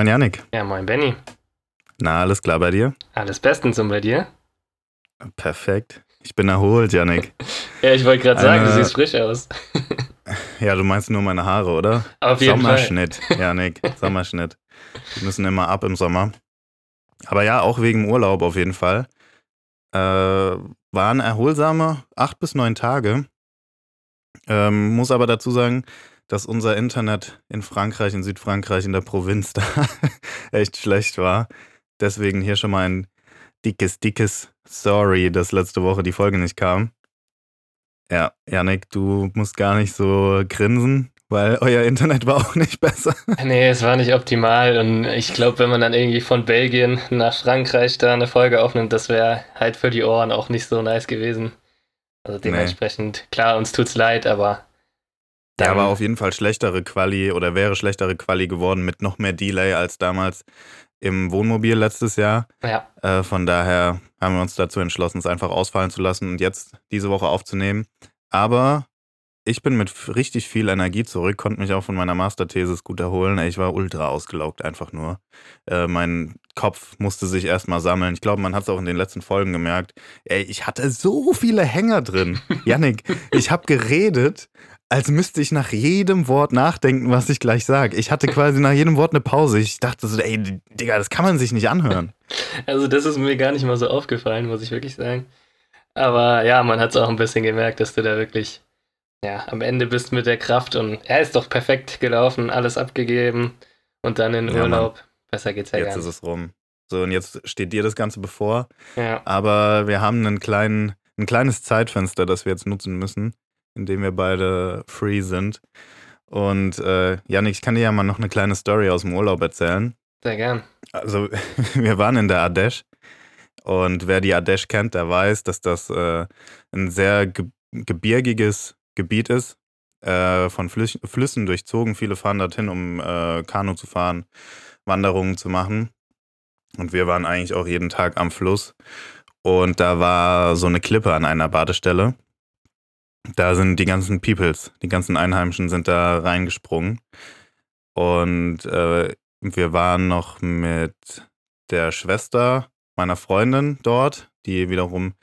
moin Janik. Ja, moin Benny. Na, alles klar bei dir? Alles bestens und bei dir? Perfekt. Ich bin erholt, Janik. ja, ich wollte gerade sagen, du siehst frisch aus. ja, du meinst nur meine Haare, oder? Auf jeden Sommerschnitt, Fall. Janik. Sommerschnitt. Die müssen immer ab im Sommer. Aber ja, auch wegen Urlaub auf jeden Fall. Äh, waren erholsame acht bis neun Tage. Ähm, muss aber dazu sagen, dass unser Internet in Frankreich, in Südfrankreich, in der Provinz da echt schlecht war. Deswegen hier schon mal ein dickes, dickes Sorry, dass letzte Woche die Folge nicht kam. Ja, Janik, du musst gar nicht so grinsen, weil euer Internet war auch nicht besser. Nee, es war nicht optimal und ich glaube, wenn man dann irgendwie von Belgien nach Frankreich da eine Folge aufnimmt, das wäre halt für die Ohren auch nicht so nice gewesen. Also dementsprechend, nee. klar, uns tut's leid, aber ja, war auf jeden Fall schlechtere Quali oder wäre schlechtere Quali geworden mit noch mehr Delay als damals im Wohnmobil letztes Jahr. Ja. Äh, von daher haben wir uns dazu entschlossen, es einfach ausfallen zu lassen und jetzt diese Woche aufzunehmen. Aber ich bin mit richtig viel Energie zurück, konnte mich auch von meiner Masterthesis gut erholen. Ich war ultra ausgelaugt, einfach nur. Äh, mein Kopf musste sich erstmal sammeln. Ich glaube, man hat es auch in den letzten Folgen gemerkt. Ey, ich hatte so viele Hänger drin. Yannick, ich habe geredet, als müsste ich nach jedem Wort nachdenken, was ich gleich sage. Ich hatte quasi nach jedem Wort eine Pause. Ich dachte so, ey, Digga, das kann man sich nicht anhören. Also, das ist mir gar nicht mal so aufgefallen, muss ich wirklich sagen. Aber ja, man hat es auch ein bisschen gemerkt, dass du da wirklich ja, am Ende bist mit der Kraft und er ist doch perfekt gelaufen, alles abgegeben und dann in ja, Urlaub. Mann. Besser geht's ja jetzt gar nicht. Jetzt ist es rum. So, und jetzt steht dir das Ganze bevor. Ja. Aber wir haben einen kleinen, ein kleines Zeitfenster, das wir jetzt nutzen müssen in dem wir beide free sind. Und äh, Janik, ich kann dir ja mal noch eine kleine Story aus dem Urlaub erzählen. Sehr gern. Also, wir waren in der Ardèche und wer die Ardèche kennt, der weiß, dass das äh, ein sehr ge gebirgiges Gebiet ist, äh, von Flüss Flüssen durchzogen. Viele fahren dorthin, um äh, Kanu zu fahren, Wanderungen zu machen. Und wir waren eigentlich auch jeden Tag am Fluss. Und da war so eine Klippe an einer Badestelle. Da sind die ganzen Peoples, die ganzen Einheimischen sind da reingesprungen. Und äh, wir waren noch mit der Schwester meiner Freundin dort, die wiederum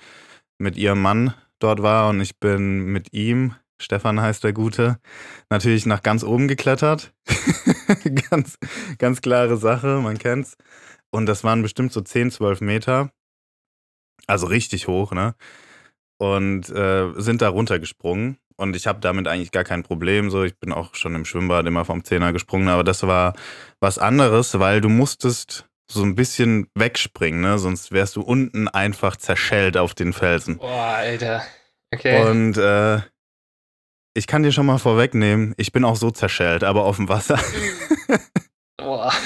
mit ihrem Mann dort war. Und ich bin mit ihm, Stefan heißt der Gute, natürlich nach ganz oben geklettert. ganz, ganz klare Sache, man kennt's. Und das waren bestimmt so 10, 12 Meter. Also richtig hoch, ne? Und äh, sind da runtergesprungen. Und ich habe damit eigentlich gar kein Problem. So, ich bin auch schon im Schwimmbad immer vom Zehner gesprungen, aber das war was anderes, weil du musstest so ein bisschen wegspringen, ne? Sonst wärst du unten einfach zerschellt auf den Felsen. Boah, Alter. Okay. Und äh, ich kann dir schon mal vorwegnehmen, ich bin auch so zerschellt, aber auf dem Wasser. Boah.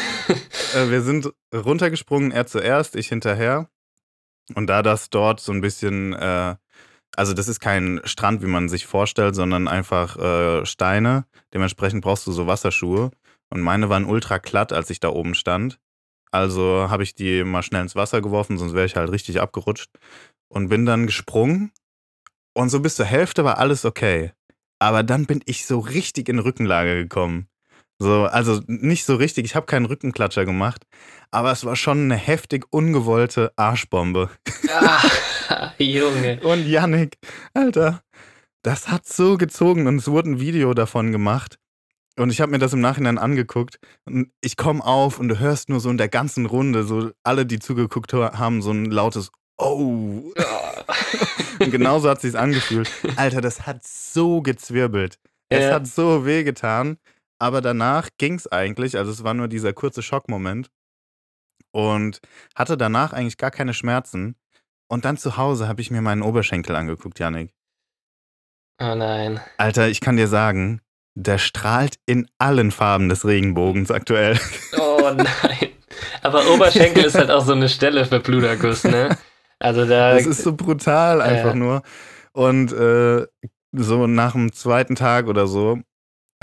Äh, wir sind runtergesprungen, er zuerst, ich hinterher. Und da das dort so ein bisschen äh, also das ist kein Strand, wie man sich vorstellt, sondern einfach äh, Steine. Dementsprechend brauchst du so Wasserschuhe. Und meine waren ultra glatt, als ich da oben stand. Also habe ich die mal schnell ins Wasser geworfen, sonst wäre ich halt richtig abgerutscht. Und bin dann gesprungen. Und so bis zur Hälfte war alles okay. Aber dann bin ich so richtig in Rückenlage gekommen. So, also nicht so richtig, ich habe keinen Rückenklatscher gemacht, aber es war schon eine heftig ungewollte Arschbombe. Ah, Junge. Und Yannick, Alter, das hat so gezogen und es wurde ein Video davon gemacht. Und ich habe mir das im Nachhinein angeguckt und ich komme auf und du hörst nur so in der ganzen Runde, so alle, die zugeguckt haben, so ein lautes Oh. und genauso hat es sich angefühlt. Alter, das hat so gezwirbelt. Es ja. hat so wehgetan. Aber danach ging es eigentlich, also es war nur dieser kurze Schockmoment und hatte danach eigentlich gar keine Schmerzen. Und dann zu Hause habe ich mir meinen Oberschenkel angeguckt, Janik. Oh nein. Alter, ich kann dir sagen, der strahlt in allen Farben des Regenbogens aktuell. Oh nein. Aber Oberschenkel ist halt auch so eine Stelle für Bluterguss, ne? Also da. Das ist so brutal einfach äh. nur. Und äh, so nach dem zweiten Tag oder so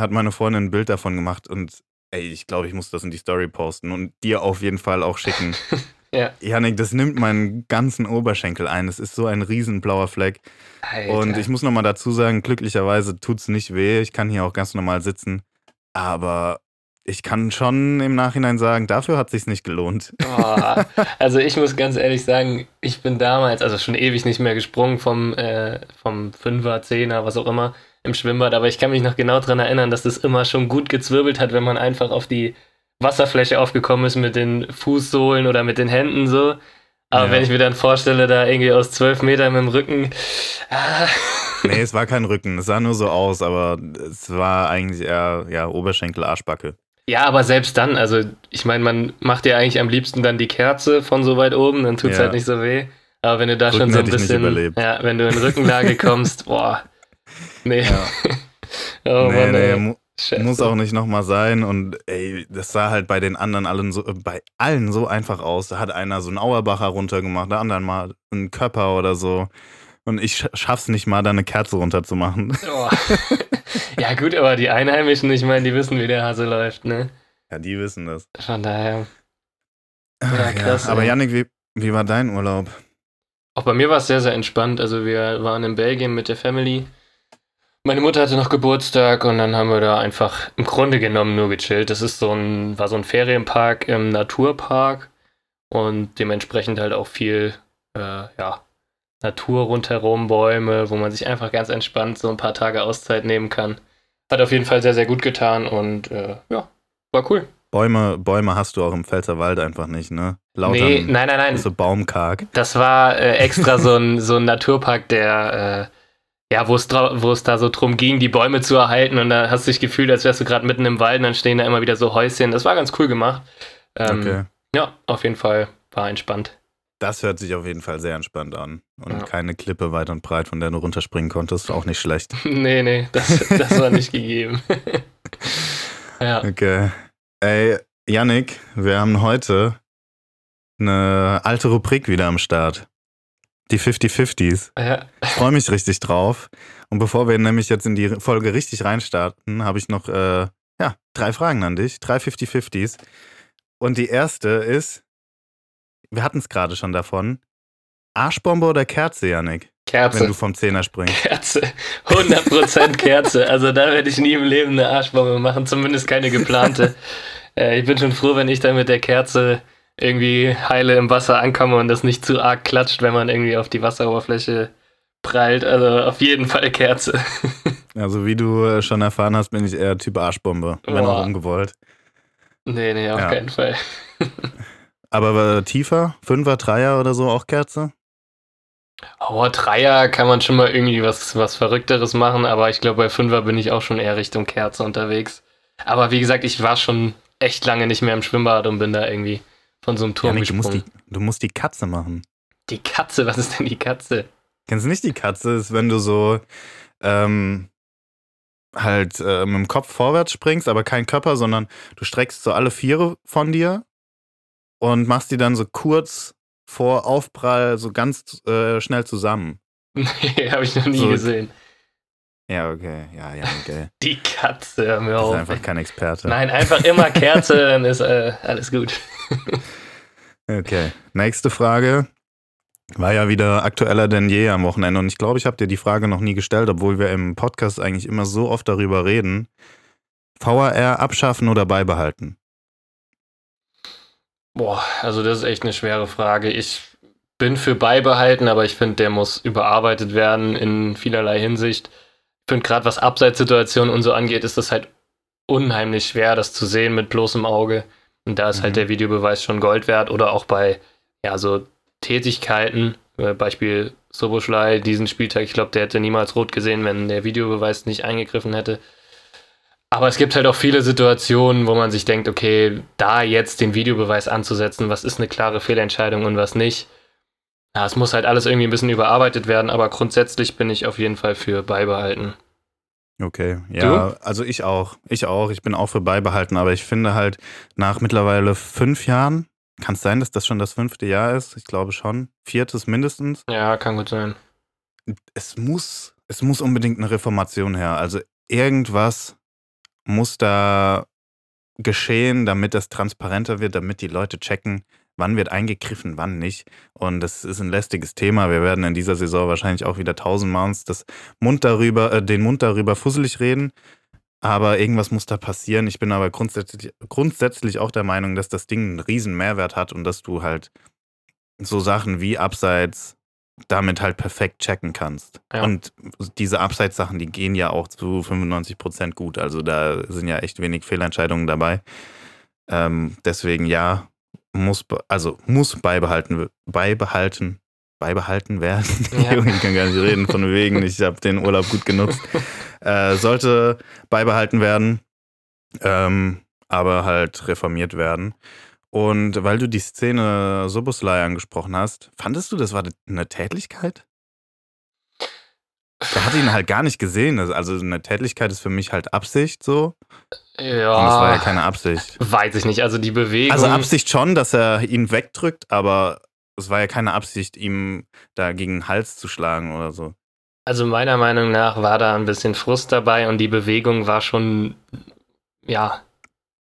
hat meine Freundin ein Bild davon gemacht und ey, ich glaube, ich muss das in die Story posten und dir auf jeden Fall auch schicken. ja. Janik, das nimmt meinen ganzen Oberschenkel ein. Es ist so ein riesen blauer Fleck. Alter. Und ich muss nochmal dazu sagen, glücklicherweise tut es nicht weh. Ich kann hier auch ganz normal sitzen. Aber ich kann schon im Nachhinein sagen, dafür hat sich's nicht gelohnt. Oh, also ich muss ganz ehrlich sagen, ich bin damals, also schon ewig nicht mehr gesprungen vom, äh, vom Fünfer, Zehner, was auch immer, im Schwimmbad, aber ich kann mich noch genau daran erinnern, dass das immer schon gut gezwirbelt hat, wenn man einfach auf die Wasserfläche aufgekommen ist mit den Fußsohlen oder mit den Händen so. Aber Ja. wenn ich mir dann vorstelle, da irgendwie aus zwölf Metern mit dem Rücken. Ah, Nee, es war kein Rücken, es sah nur so aus, aber es war eigentlich eher ja, Oberschenkel, Arschbacke. ja, aber selbst dann, also ich meine, man macht ja eigentlich am liebsten dann die Kerze von so weit oben, dann tut's Ja. halt nicht so weh. Aber wenn du da Rücken schon so ein bisschen, ja, wenn du in Rückenlage kommst, boah, nee, Ja. oh nee, Mann, nee, Scheiße. muss auch nicht nochmal sein. Und ey, das sah halt bei den anderen allen so, äh, bei allen so einfach aus. Da hat einer so einen Auerbacher runtergemacht, der andere mal einen Körper oder so. Und ich sch- schaff's nicht mal, da eine Kerze runterzumachen. Oh. ja, gut, aber die Einheimischen, ich meine, die wissen, wie der Hase läuft, ne? Ja, die wissen das. Von daher. Ach, krass, Aber ey. Yannick, wie, wie war dein Urlaub? Auch bei mir war es sehr, sehr entspannt. Also, wir waren in Belgien mit der Family. Meine Mutter hatte noch Geburtstag und dann haben wir da einfach im Grunde genommen nur gechillt. Das ist so ein, war so ein Ferienpark im Naturpark und dementsprechend halt auch viel, äh, ja, Natur rundherum, Bäume, wo man sich einfach ganz entspannt so ein paar Tage Auszeit nehmen kann. Hat auf jeden Fall sehr, sehr gut getan und äh, ja, war cool. Bäume, Bäume hast du auch im Pfälzerwald einfach nicht, ne? Lautern nee, nein, nein, nein. so baumkarg. Das war äh, extra so ein, so ein Naturpark, der, äh, ja, wo es wo es da so drum ging, die Bäume zu erhalten und da hast du dich gefühlt, als wärst du gerade mitten im Wald und dann stehen da immer wieder so Häuschen. Das war ganz cool gemacht. Ähm, Okay. Ja, auf jeden Fall war entspannt. Das hört sich auf jeden Fall sehr entspannt an. Und Ja. keine Klippe weit und breit, von der du runterspringen konntest. Auch nicht schlecht. nee, nee, das, das war nicht gegeben. ja. Okay. Ey, Yannick, wir haben heute eine alte Rubrik wieder am Start. Die 50-50s. ja. Ich freue mich richtig drauf. Und bevor wir nämlich jetzt in die Folge richtig reinstarten, habe ich noch äh, ja, drei Fragen an dich. Drei 50-50s. Und die erste ist, wir hatten es gerade schon davon. Arschbombe oder Kerze? Wenn Kerze. du vom Zehner springst. Kerze. 100% Kerze. Also da werde ich nie im Leben eine Arschbombe machen, zumindest keine geplante. äh, ich bin schon froh, wenn ich dann mit der Kerze irgendwie heile im Wasser ankomme und das nicht zu arg klatscht, wenn man irgendwie auf die Wasseroberfläche prallt. Also auf jeden Fall Kerze. Also wie du äh, schon erfahren hast, bin ich eher Typ Arschbombe, wenn auch ungewollt. nee, nee, auf Ja. keinen Fall. Aber äh, tiefer, Fünfer, Dreier oder so, auch Kerze? Oh, Dreier kann man schon mal irgendwie was, was Verrückteres machen, aber ich glaube, bei Fünfer bin ich auch schon eher Richtung Kerze unterwegs. Aber wie gesagt, ich war schon echt lange nicht mehr im Schwimmbad und bin da irgendwie von so einem Turm Janik, du musst, gesprungen. die, du musst die Katze machen. Die Katze, was ist denn die Katze? Kennst du nicht die Katze? Ist, wenn du so ähm, halt äh, mit dem Kopf vorwärts springst, aber kein Körper, sondern du streckst so alle Viere von dir und machst die dann so kurz vor Aufprall so ganz äh, schnell zusammen. Nee, habe ich noch nie So- gesehen. Ja, okay. Ja, ja, okay. Die Katze, hör mir auf. bist einfach kein Experte. Nein, einfach immer Kerze, dann ist äh, alles gut. Okay. Nächste Frage. War ja wieder aktueller denn je am Wochenende. Und ich glaube, ich habe dir die Frage noch nie gestellt, obwohl wir im Podcast eigentlich immer so oft darüber reden. VAR abschaffen oder beibehalten? Boah, also das ist echt eine schwere Frage. Ich bin für beibehalten, aber ich finde, der muss überarbeitet werden in vielerlei Hinsicht. Ich finde gerade, was Abseitssituationen und so angeht, ist das halt unheimlich schwer, das zu sehen mit bloßem Auge. Und da ist halt Mhm. der Videobeweis schon Gold wert oder auch bei, ja, so Tätigkeiten, äh, Beispiel Soboschlei, diesen Spieltag, ich glaube, der hätte niemals rot gesehen, wenn der Videobeweis nicht eingegriffen hätte. Aber es gibt halt auch viele Situationen, wo man sich denkt, okay, da jetzt den Videobeweis anzusetzen, was ist eine klare Fehlentscheidung und was nicht. Ja, es muss halt alles irgendwie ein bisschen überarbeitet werden, aber grundsätzlich bin ich auf jeden Fall für beibehalten. Okay, ja, also ich auch. Ich auch. Ich bin auch für beibehalten, aber ich finde halt nach mittlerweile fünf Jahren, kann es sein, dass das schon das fünfte Jahr ist? Ich glaube schon. Viertes mindestens. Ja, kann gut sein. es muss, es muss unbedingt eine Reformation her. Also irgendwas muss da geschehen, damit das transparenter wird, damit die Leute checken, wann wird eingegriffen, wann nicht. Und das ist ein lästiges Thema. Wir werden in dieser Saison wahrscheinlich auch wieder tausendmal uns das Mund darüber, äh, den Mund darüber fusselig reden. Aber irgendwas muss da passieren. Ich bin aber grundsätzlich, grundsätzlich auch der Meinung, dass das Ding einen riesen Mehrwert hat und dass du halt so Sachen wie Abseits damit halt perfekt checken kannst. Ja. Und diese Abseits-Sachen, die gehen ja auch zu 95% gut. Also da sind ja echt wenig Fehlentscheidungen dabei. Ähm, deswegen ja, muss, also muss beibehalten, beibehalten, beibehalten werden. Ja. Ich kann gar nicht reden von wegen, ich habe den Urlaub gut genutzt. Äh, sollte beibehalten werden, ähm, aber halt reformiert werden. Und weil du die Szene Soboslai angesprochen hast, fandest du, das war eine Tätlichkeit? Der hat ihn halt gar nicht gesehen. Also eine Tätlichkeit ist für mich halt Absicht so. Ja, Und es war ja keine Absicht. weiß ich nicht. Also die Bewegung. Also Absicht schon, dass er ihn wegdrückt, aber es war ja keine Absicht, ihm da gegen den Hals zu schlagen oder so. Also meiner Meinung nach war da ein bisschen Frust dabei und die Bewegung war schon, ja,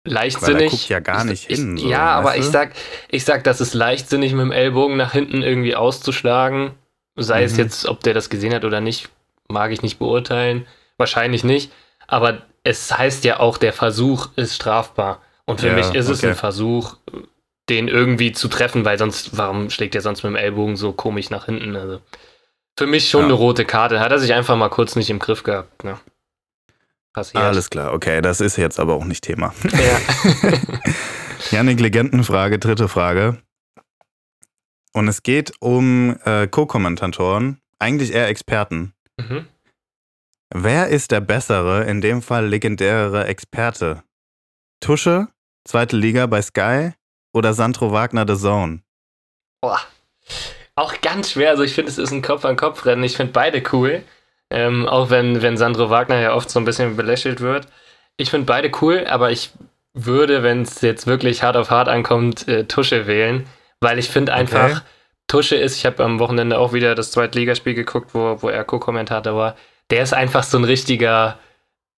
leichtsinnig. Weil er guckt ja gar nicht ich, hin, so, ja, aber weißt ich du? sag, ich sag, das ist leichtsinnig mit dem Ellbogen nach hinten irgendwie auszuschlagen. Sei es Mhm. jetzt, ob der das gesehen hat oder nicht, mag ich nicht beurteilen. Wahrscheinlich nicht. Aber es heißt ja auch, der Versuch ist strafbar. Und für Ja, mich ist es okay. ein Versuch, den irgendwie zu treffen, weil sonst, warum schlägt er sonst mit dem Ellbogen so komisch nach hinten? Also für mich schon Ja. eine rote Karte. Hat er sich einfach mal kurz nicht im Griff gehabt. Ne? Passiert. Alles klar, okay, das ist jetzt aber auch nicht Thema. Ja. Janik, Legendenfrage, dritte Frage. Und es geht um äh, Co-Kommentatoren, eigentlich eher Experten. Mhm. Wer ist der bessere, in dem Fall legendärere Experte? Tusche, zweite Liga bei Sky oder Sandro Wagner The Zone? Boah. Auch ganz schwer. Also ich finde, es ist ein Kopf-an-Kopf-Rennen. Ich finde beide cool. Ähm, auch wenn, wenn Sandro Wagner ja oft so ein bisschen belächelt wird. Ich finde beide cool, aber ich würde, wenn es jetzt wirklich hart auf hart ankommt, äh, Tusche wählen. Weil ich finde einfach, Okay. Tusche ist, ich habe am Wochenende auch wieder das Zweitligaspiel geguckt, wo, wo er Co-Kommentator war. Der ist einfach so ein richtiger,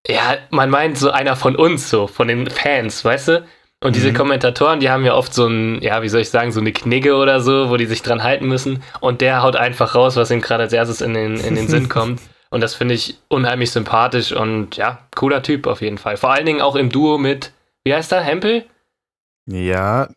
ja, man meint so einer von uns, so, von den Fans, weißt du? Und diese Mhm. Kommentatoren, die haben ja oft so ein, ja, wie soll ich sagen, so eine Knigge oder so, wo die sich dran halten müssen. Und der haut einfach raus, was ihm gerade als erstes in den, in den Sinn kommt. Und das finde ich unheimlich sympathisch und ja, cooler Typ auf jeden Fall. Vor allen Dingen auch im Duo mit, wie heißt er, Hempel? Ja,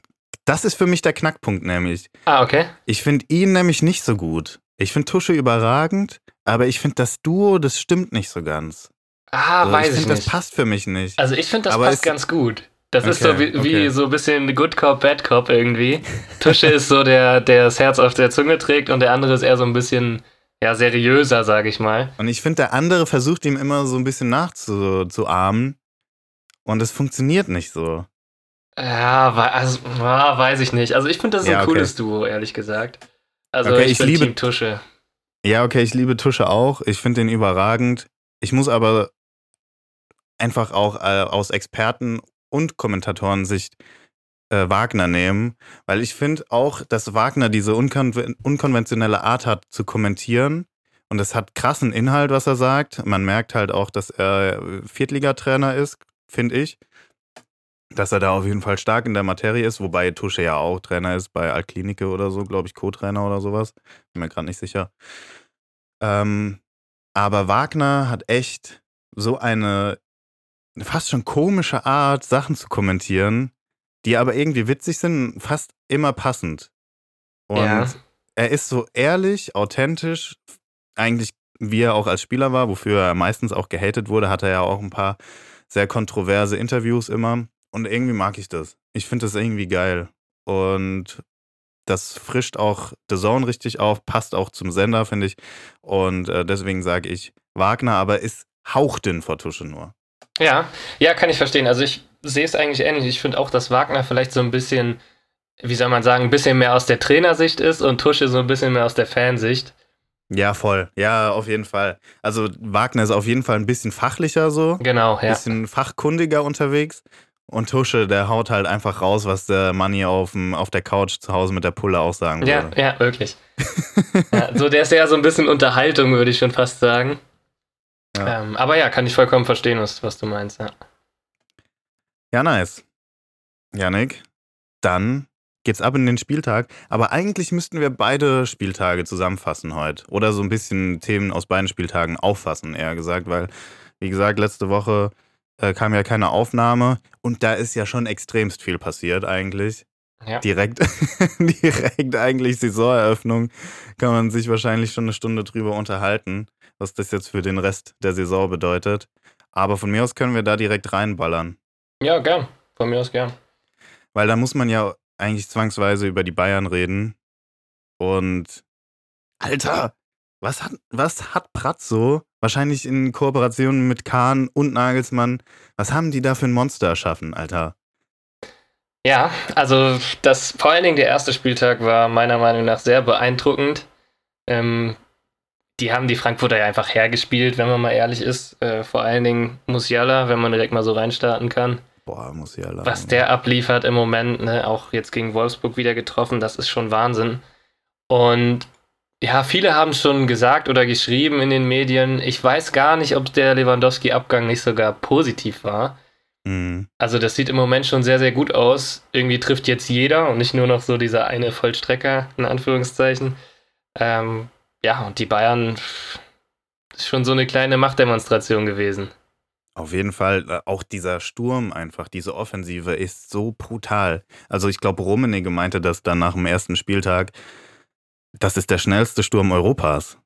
das ist für mich der Knackpunkt nämlich. Ah, okay. Ich finde ihn nämlich nicht so gut. Ich finde Tusche überragend, aber ich finde das Duo, das stimmt nicht so ganz. Ah, Also weiß ich ich, finde, nicht. das passt für mich nicht. Also ich finde, das Aber passt ganz gut. Das ist so Okay, wie, wie okay. so ein bisschen Good Cop, Bad Cop irgendwie. Tusche ist so der, der das Herz auf der Zunge trägt und der andere ist eher so ein bisschen, ja, seriöser, sage ich mal. Und ich finde, der andere versucht ihm immer so ein bisschen nachzuahmen. Und es funktioniert nicht so. Ja, also, weiß ich nicht. Also ich finde, das ein Ja, okay. cooles Duo, ehrlich gesagt. Also Okay, ich, ich liebe- Team Tusche. Ja, okay, ich liebe Tusche auch. Ich finde den überragend. Ich muss aber einfach auch äh, aus Experten- und Kommentatorensicht äh, Wagner nehmen, weil ich finde auch, dass Wagner diese unkon unkonventionelle Art hat zu kommentieren. Und es hat krassen Inhalt, was er sagt. Man merkt halt auch, dass er äh, Viertligatrainer ist, finde ich. Dass er da auf jeden Fall stark in der Materie ist, wobei Tusche ja auch Trainer ist bei Altklinike oder so, glaube ich, Co-Trainer oder sowas. Bin mir gerade nicht sicher. Ähm, aber Wagner hat echt so eine fast schon komische Art, Sachen zu kommentieren, die aber irgendwie witzig sind, fast immer passend. Und Ja. er ist so ehrlich, authentisch, eigentlich wie er auch als Spieler war, wofür er meistens auch gehatet wurde, hat er ja auch ein paar sehr kontroverse Interviews immer. Und irgendwie mag ich das. Ich finde das irgendwie geil. Und das frischt auch The Zone richtig auf, passt auch zum Sender, finde ich. Und äh, deswegen sage ich Wagner, aber ist hauchdünn vor Tusche nur. Ja, ja, kann ich verstehen. Also ich sehe es eigentlich ähnlich. Ich finde auch, dass Wagner vielleicht so ein bisschen, wie soll man sagen, ein bisschen mehr aus der Trainersicht ist und Tusche so ein bisschen mehr aus der Fansicht. Ja, voll. Ja, auf jeden Fall. Also Wagner ist auf jeden Fall ein bisschen fachlicher so, Genau, ein ja. bisschen fachkundiger unterwegs. Und Tusche, der haut halt einfach raus, was der Manni auf, dem- auf der Couch zu Hause mit der Pulle auch sagen Ja, würde. ja, wirklich. ja, so, der ist ja so ein bisschen Unterhaltung, würde ich schon fast sagen. Ja. Ähm, aber ja, kann ich vollkommen verstehen, was, was du meinst. Ja. Ja, nice. Janik, dann geht's ab in den Spieltag. Aber eigentlich müssten wir beide Spieltage zusammenfassen heute. Oder so ein bisschen Themen aus beiden Spieltagen auffassen, eher gesagt, weil, wie gesagt, letzte Woche äh, kam ja keine Aufnahme und da ist ja schon extremst viel passiert eigentlich. Ja. Direkt, direkt eigentlich Saisoneröffnung kann man sich wahrscheinlich schon eine Stunde drüber unterhalten, was das jetzt für den Rest der Saison bedeutet. Aber von mir aus können wir da direkt reinballern. Ja, gern. Von mir aus gern. Weil da muss man ja eigentlich zwangsweise über die Bayern reden. Und Alter, was hat, was hat Pratzo, wahrscheinlich in Kooperation mit Kahn und Nagelsmann, was haben die da für ein Monster erschaffen, Alter? Ja, also das vor allen Dingen der erste Spieltag war meiner Meinung nach sehr beeindruckend. Ähm, die haben die Frankfurter ja einfach hergespielt, wenn man mal ehrlich ist. Äh, vor allen Dingen Musiala, wenn man direkt mal so reinstarten kann. Boah, Musiala. Was der abliefert im Moment, ne, auch jetzt gegen Wolfsburg wieder getroffen, das ist schon Wahnsinn. Und ja, viele haben schon gesagt oder geschrieben in den Medien, ich weiß gar nicht, ob der Lewandowski-Abgang nicht sogar positiv war. Mhm. Also das sieht im Moment schon sehr, sehr gut aus. Irgendwie trifft jetzt jeder und nicht nur noch so dieser eine Vollstrecker, in Anführungszeichen. Ähm, ja, und die Bayern ist schon so eine kleine Machtdemonstration gewesen. Auf jeden Fall, äh, auch dieser Sturm einfach, diese Offensive ist so brutal. Also ich glaube, Rummenigge meinte das dann nach dem ersten Spieltag, das ist der schnellste Sturm Europas.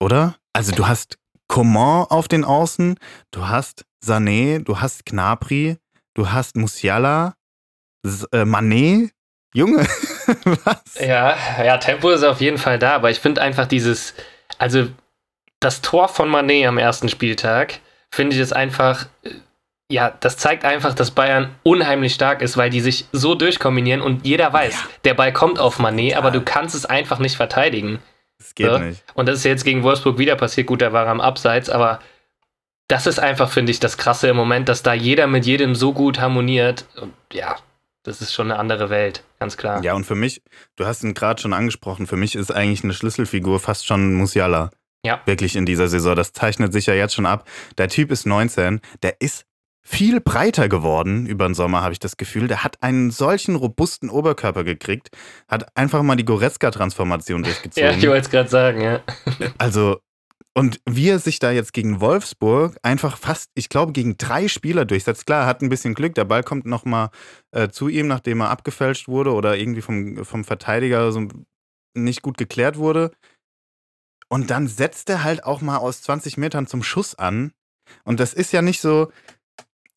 Oder? Also du hast Coman auf den Außen, du hast Sané, du hast Gnabry, du hast Musiala, S äh, Mané. Junge, was? Ja, ja, Tempo ist auf jeden Fall da, aber ich finde einfach dieses, also das Tor von Mané am ersten Spieltag, finde ich es einfach, äh, ja, das zeigt einfach, dass Bayern unheimlich stark ist, weil die sich so durchkombinieren und jeder weiß, Ja. der Ball kommt auf Mané, aber du kannst es einfach nicht verteidigen. Das geht Ja. nicht. Und das ist jetzt gegen Wolfsburg wieder passiert. Gut, da war er am Abseits, aber das ist einfach, finde ich, das Krasse im Moment, dass da jeder mit jedem so gut harmoniert. Und ja, das ist schon eine andere Welt, ganz klar. Ja, und für mich, du hast ihn gerade schon angesprochen, für mich ist eigentlich eine Schlüsselfigur fast schon Musiala. Ja. Wirklich in dieser Saison. Das zeichnet sich ja jetzt schon ab. Der Typ ist 19, der ist viel breiter geworden über den Sommer, habe ich das Gefühl. Der hat einen solchen robusten Oberkörper gekriegt, hat einfach mal die Goretzka-Transformation Ja, durchgezogen. ich wollte es gerade sagen, ja. Also, und wie er sich da jetzt gegen Wolfsburg einfach fast, ich glaube, gegen drei Spieler durchsetzt. Klar, er hat ein bisschen Glück, der Ball kommt nochmal äh, zu ihm, nachdem er abgefälscht wurde oder irgendwie vom, vom Verteidiger so nicht gut geklärt wurde. Und dann setzt er halt auch mal aus 20 Metern zum Schuss an. Und das ist ja nicht so,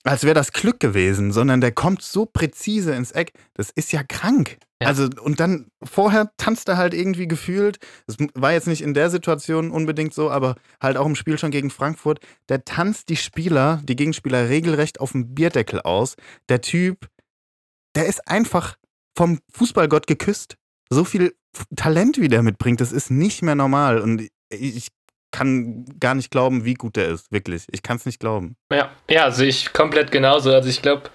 als wäre das Glück gewesen, sondern der kommt so präzise ins Eck. Das ist ja krank. Ja. Also, und dann vorher tanzt er halt irgendwie gefühlt. Das war jetzt nicht in der Situation unbedingt so, aber halt auch im Spiel schon gegen Frankfurt. Der tanzt die Spieler, die Gegenspieler regelrecht auf dem Bierdeckel aus. Der Typ, der ist einfach vom Fußballgott geküsst. So viel Talent, wie der mitbringt, das ist nicht mehr normal. Und ich kann gar nicht glauben, wie gut der ist. Wirklich. Ich kann es nicht glauben. Ja, ja, sehe ich komplett genauso. Also ich glaube,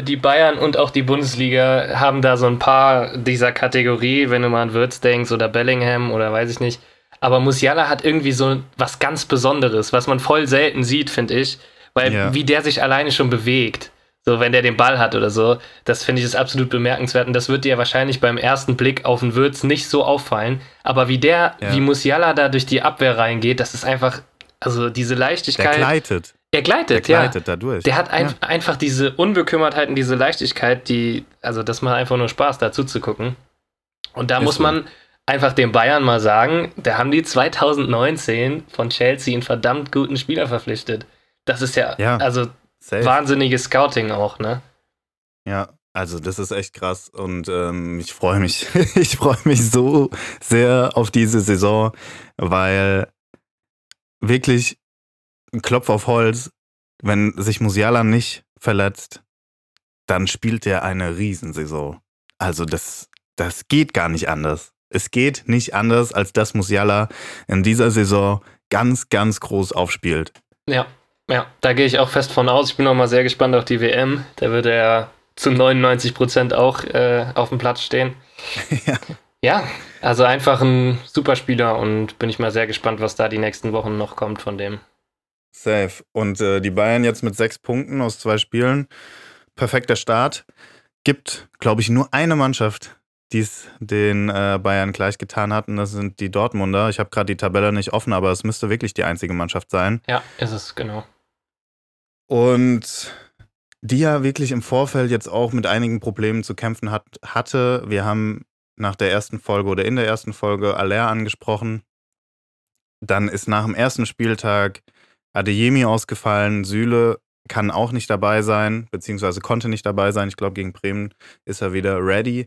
die Bayern und auch die Bundesliga haben da so ein paar dieser Kategorie, wenn du mal an Würz denkst oder Bellingham oder weiß ich nicht. Aber Musiala hat irgendwie so was ganz Besonderes, was man voll selten sieht, finde ich. Weil Ja. wie der sich alleine schon bewegt. So, wenn der den Ball hat oder so, das finde ich ist absolut bemerkenswert. Und das wird dir wahrscheinlich beim ersten Blick auf den Würz nicht so auffallen. Aber wie der, Ja. wie Musiala da durch die Abwehr reingeht, das ist einfach, also diese Der Leichtigkeit. gleitet. er gleitet, Der ja. gleitet da durch. Der hat ein, Ja. einfach diese Unbekümmertheit und diese Leichtigkeit, die, also das macht einfach nur Spaß, dazu zu gucken. Und da Ist muss so. man einfach den Bayern mal sagen, da haben die 2019 von Chelsea einen verdammt guten Spieler verpflichtet. Das ist ja, Ja. also Safe. wahnsinniges Scouting auch, ne? Ja, also das ist echt krass und ähm, ich freue mich, ich freue mich so sehr auf diese Saison, weil wirklich ein Klopf auf Holz, wenn sich Musiala nicht verletzt, dann spielt er eine Riesensaison. Also das, das geht gar nicht anders. Es geht nicht anders, als dass Musiala in dieser Saison ganz, ganz groß aufspielt. Ja, ja, da gehe ich auch fest von aus. Ich bin auch mal sehr gespannt auf die WM. Da wird er zu 99 Prozent auch äh, auf dem Platz stehen. ja. Ja, also einfach ein super Spieler und bin ich mal sehr gespannt, was da die nächsten Wochen noch kommt von dem. Safe. Und äh, die Bayern jetzt mit sechs Punkten aus zwei Spielen. Perfekter Start. Gibt, glaube ich, nur eine Mannschaft, die es den äh, Bayern gleich getan hat. Und das sind die Dortmunder. Ich habe gerade die Tabelle nicht offen, aber es müsste wirklich die einzige Mannschaft sein. Ja, ist es, genau. Und die ja wirklich im Vorfeld jetzt auch mit einigen Problemen zu kämpfen hat, hatte. Wir haben nach der ersten Folge oder in der ersten Folge Aller angesprochen. Dann ist nach dem ersten Spieltag Adeyemi ausgefallen. Süle kann auch nicht dabei sein, beziehungsweise konnte nicht dabei sein. Ich glaube, gegen Bremen ist er wieder ready.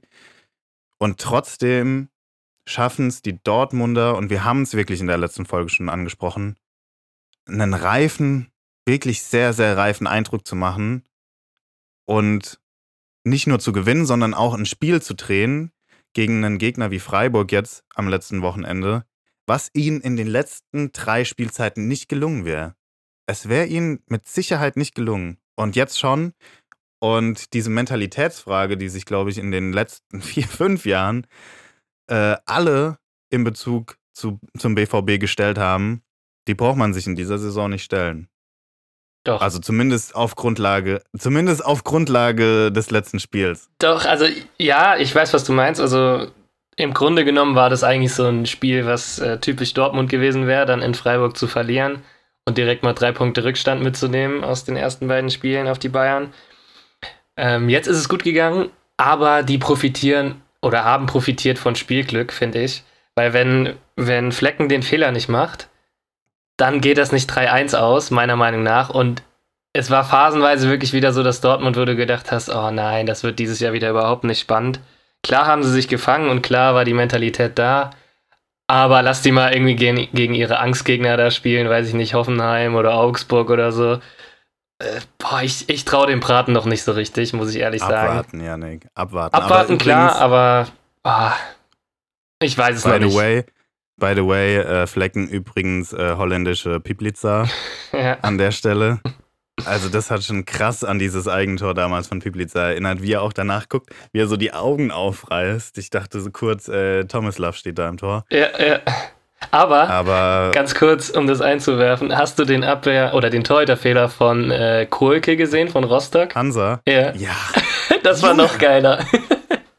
Und trotzdem schaffen es die Dortmunder, und wir haben es wirklich in der letzten Folge schon angesprochen, einen reifen, wirklich sehr, sehr reifen Eindruck zu machen und nicht nur zu gewinnen, sondern auch ein Spiel zu drehen gegen einen Gegner wie Freiburg jetzt am letzten Wochenende, was ihnen in den letzten drei Spielzeiten nicht gelungen wäre. Es wäre ihnen mit Sicherheit nicht gelungen. Und jetzt schon. Und diese Mentalitätsfrage, die sich, glaube ich, in den letzten vier, fünf Jahren äh, alle in Bezug zu, zum BVB gestellt haben, die braucht man sich in dieser Saison nicht stellen. Doch. Also zumindest auf Grundlage, zumindest auf Grundlage des letzten Spiels. Doch, also ja, ich weiß, was du meinst. Also im Grunde genommen war das eigentlich so ein Spiel, was äh, typisch Dortmund gewesen wäre, dann in Freiburg zu verlieren und direkt mal drei Punkte Rückstand mitzunehmen aus den ersten beiden Spielen auf die Bayern. Ähm, jetzt ist es gut gegangen, aber die profitieren oder haben profitiert von Spielglück, finde ich. Weil wenn, wenn Flecken den Fehler nicht macht, dann geht das nicht 3-1 aus, meiner Meinung nach. Und es war phasenweise wirklich wieder so, dass Dortmund würde gedacht hast, oh nein, das wird dieses Jahr wieder überhaupt nicht spannend. Klar haben sie sich gefangen und klar war die Mentalität da. Aber lass die mal irgendwie gegen, gegen ihre Angstgegner da spielen, weiß ich nicht, Hoffenheim oder Augsburg oder so. Äh, boah, ich, ich traue dem Braten noch nicht so richtig, muss ich ehrlich sagen. Abwarten, Janik. Abwarten. Abwarten, aber klar, aber oh, ich weiß es by noch the nicht. way, by the way, äh, Flecken übrigens äh, holländische Piplica ja. an der Stelle. Also das hat schon krass an dieses Eigentor damals von Piplica erinnert, wie er auch danach guckt, wie er so die Augen aufreißt. Ich dachte so kurz, äh, Tomislav steht da im Tor. ja, ja. Aber, Aber ganz kurz, um das einzuwerfen, hast du den Abwehr- oder den Torhüterfehler von äh, Kohlke gesehen, von Rostock? Hansa, Ja, ja, das war noch geiler.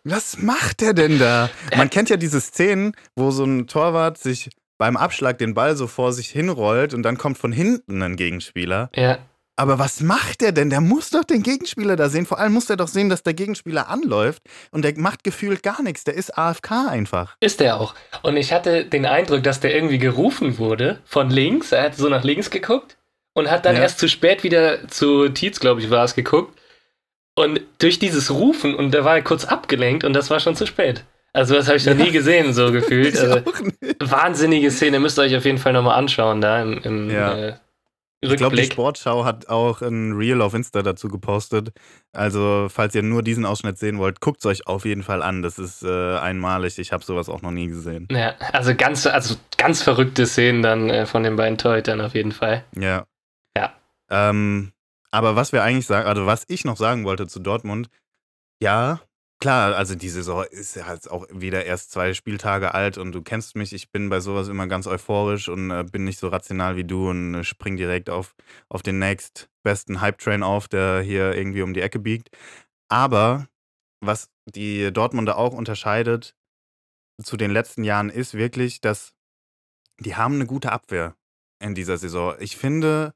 Was macht der denn da? Man kennt ja diese Szenen, wo so ein Torwart sich beim Abschlag den Ball so vor sich hinrollt und dann kommt von hinten ein Gegenspieler. ja, Aber was macht der denn? Der muss doch den Gegenspieler da sehen. Vor allem muss der doch sehen, dass der Gegenspieler anläuft und der macht gefühlt gar nichts. Der ist AFK einfach. ist der auch. Und ich hatte den Eindruck, dass der irgendwie gerufen wurde von links. Er hat so nach links geguckt und hat dann Ja. erst zu spät wieder zu Tietz, glaube ich, war es, geguckt. Und durch dieses Rufen, und da war er kurz abgelenkt und das war schon zu spät. Also das habe ich noch Ja. nie gesehen, so gefühlt. Also, wahnsinnige Szene, müsst ihr euch auf jeden Fall nochmal anschauen, da im, im Ja. äh, Ich glaube, die Rückblick. Sportschau hat auch ein Reel auf Insta dazu gepostet. Also, falls ihr nur diesen Ausschnitt sehen wollt, guckt es euch auf jeden Fall an. Das ist äh, einmalig. Ich habe sowas auch noch nie gesehen. Ja, also ganz, also ganz verrückte Szenen dann äh, von den beiden Torhütern auf jeden Fall. Ja. Ja. Ähm, aber was wir eigentlich sagen, also was ich noch sagen wollte zu Dortmund, ja, klar, also die Saison ist ja jetzt auch wieder erst zwei Spieltage alt und du kennst mich, ich bin bei sowas immer ganz euphorisch und äh, bin nicht so rational wie du und äh, spring direkt auf, auf den nächst besten Hype-Train auf, der hier irgendwie um die Ecke biegt. Aber was die Dortmunder auch unterscheidet zu den letzten Jahren ist wirklich, dass die haben eine gute Abwehr in dieser Saison. Ich finde,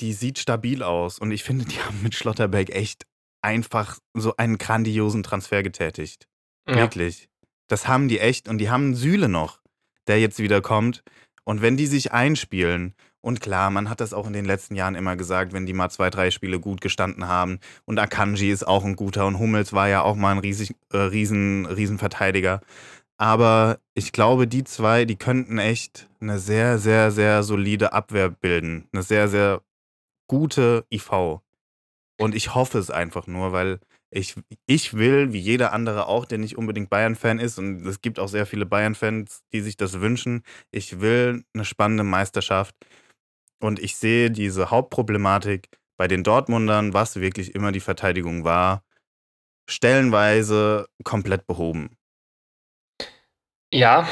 die sieht stabil aus und ich finde, die haben mit Schlotterbeck echt einfach so einen grandiosen Transfer getätigt. Ja. Wirklich. Das haben die echt und die haben Süle noch, der jetzt wieder kommt. Und wenn die sich einspielen, und klar, man hat das auch in den letzten Jahren immer gesagt, wenn die mal zwei, drei Spiele gut gestanden haben. Und Akanji ist auch ein guter und Hummels war ja auch mal ein riesig, äh, riesen, riesen Verteidiger. Aber ich glaube, die zwei, die könnten echt eine sehr, sehr, sehr solide Abwehr bilden. Eine sehr, sehr gute IV. Und ich hoffe es einfach nur, weil ich, ich will, wie jeder andere auch, der nicht unbedingt Bayern-Fan ist, und es gibt auch sehr viele Bayern-Fans, die sich das wünschen, ich will eine spannende Meisterschaft. Und ich sehe diese Hauptproblematik bei den Dortmundern, was wirklich immer die Verteidigung war, stellenweise komplett behoben. Ja,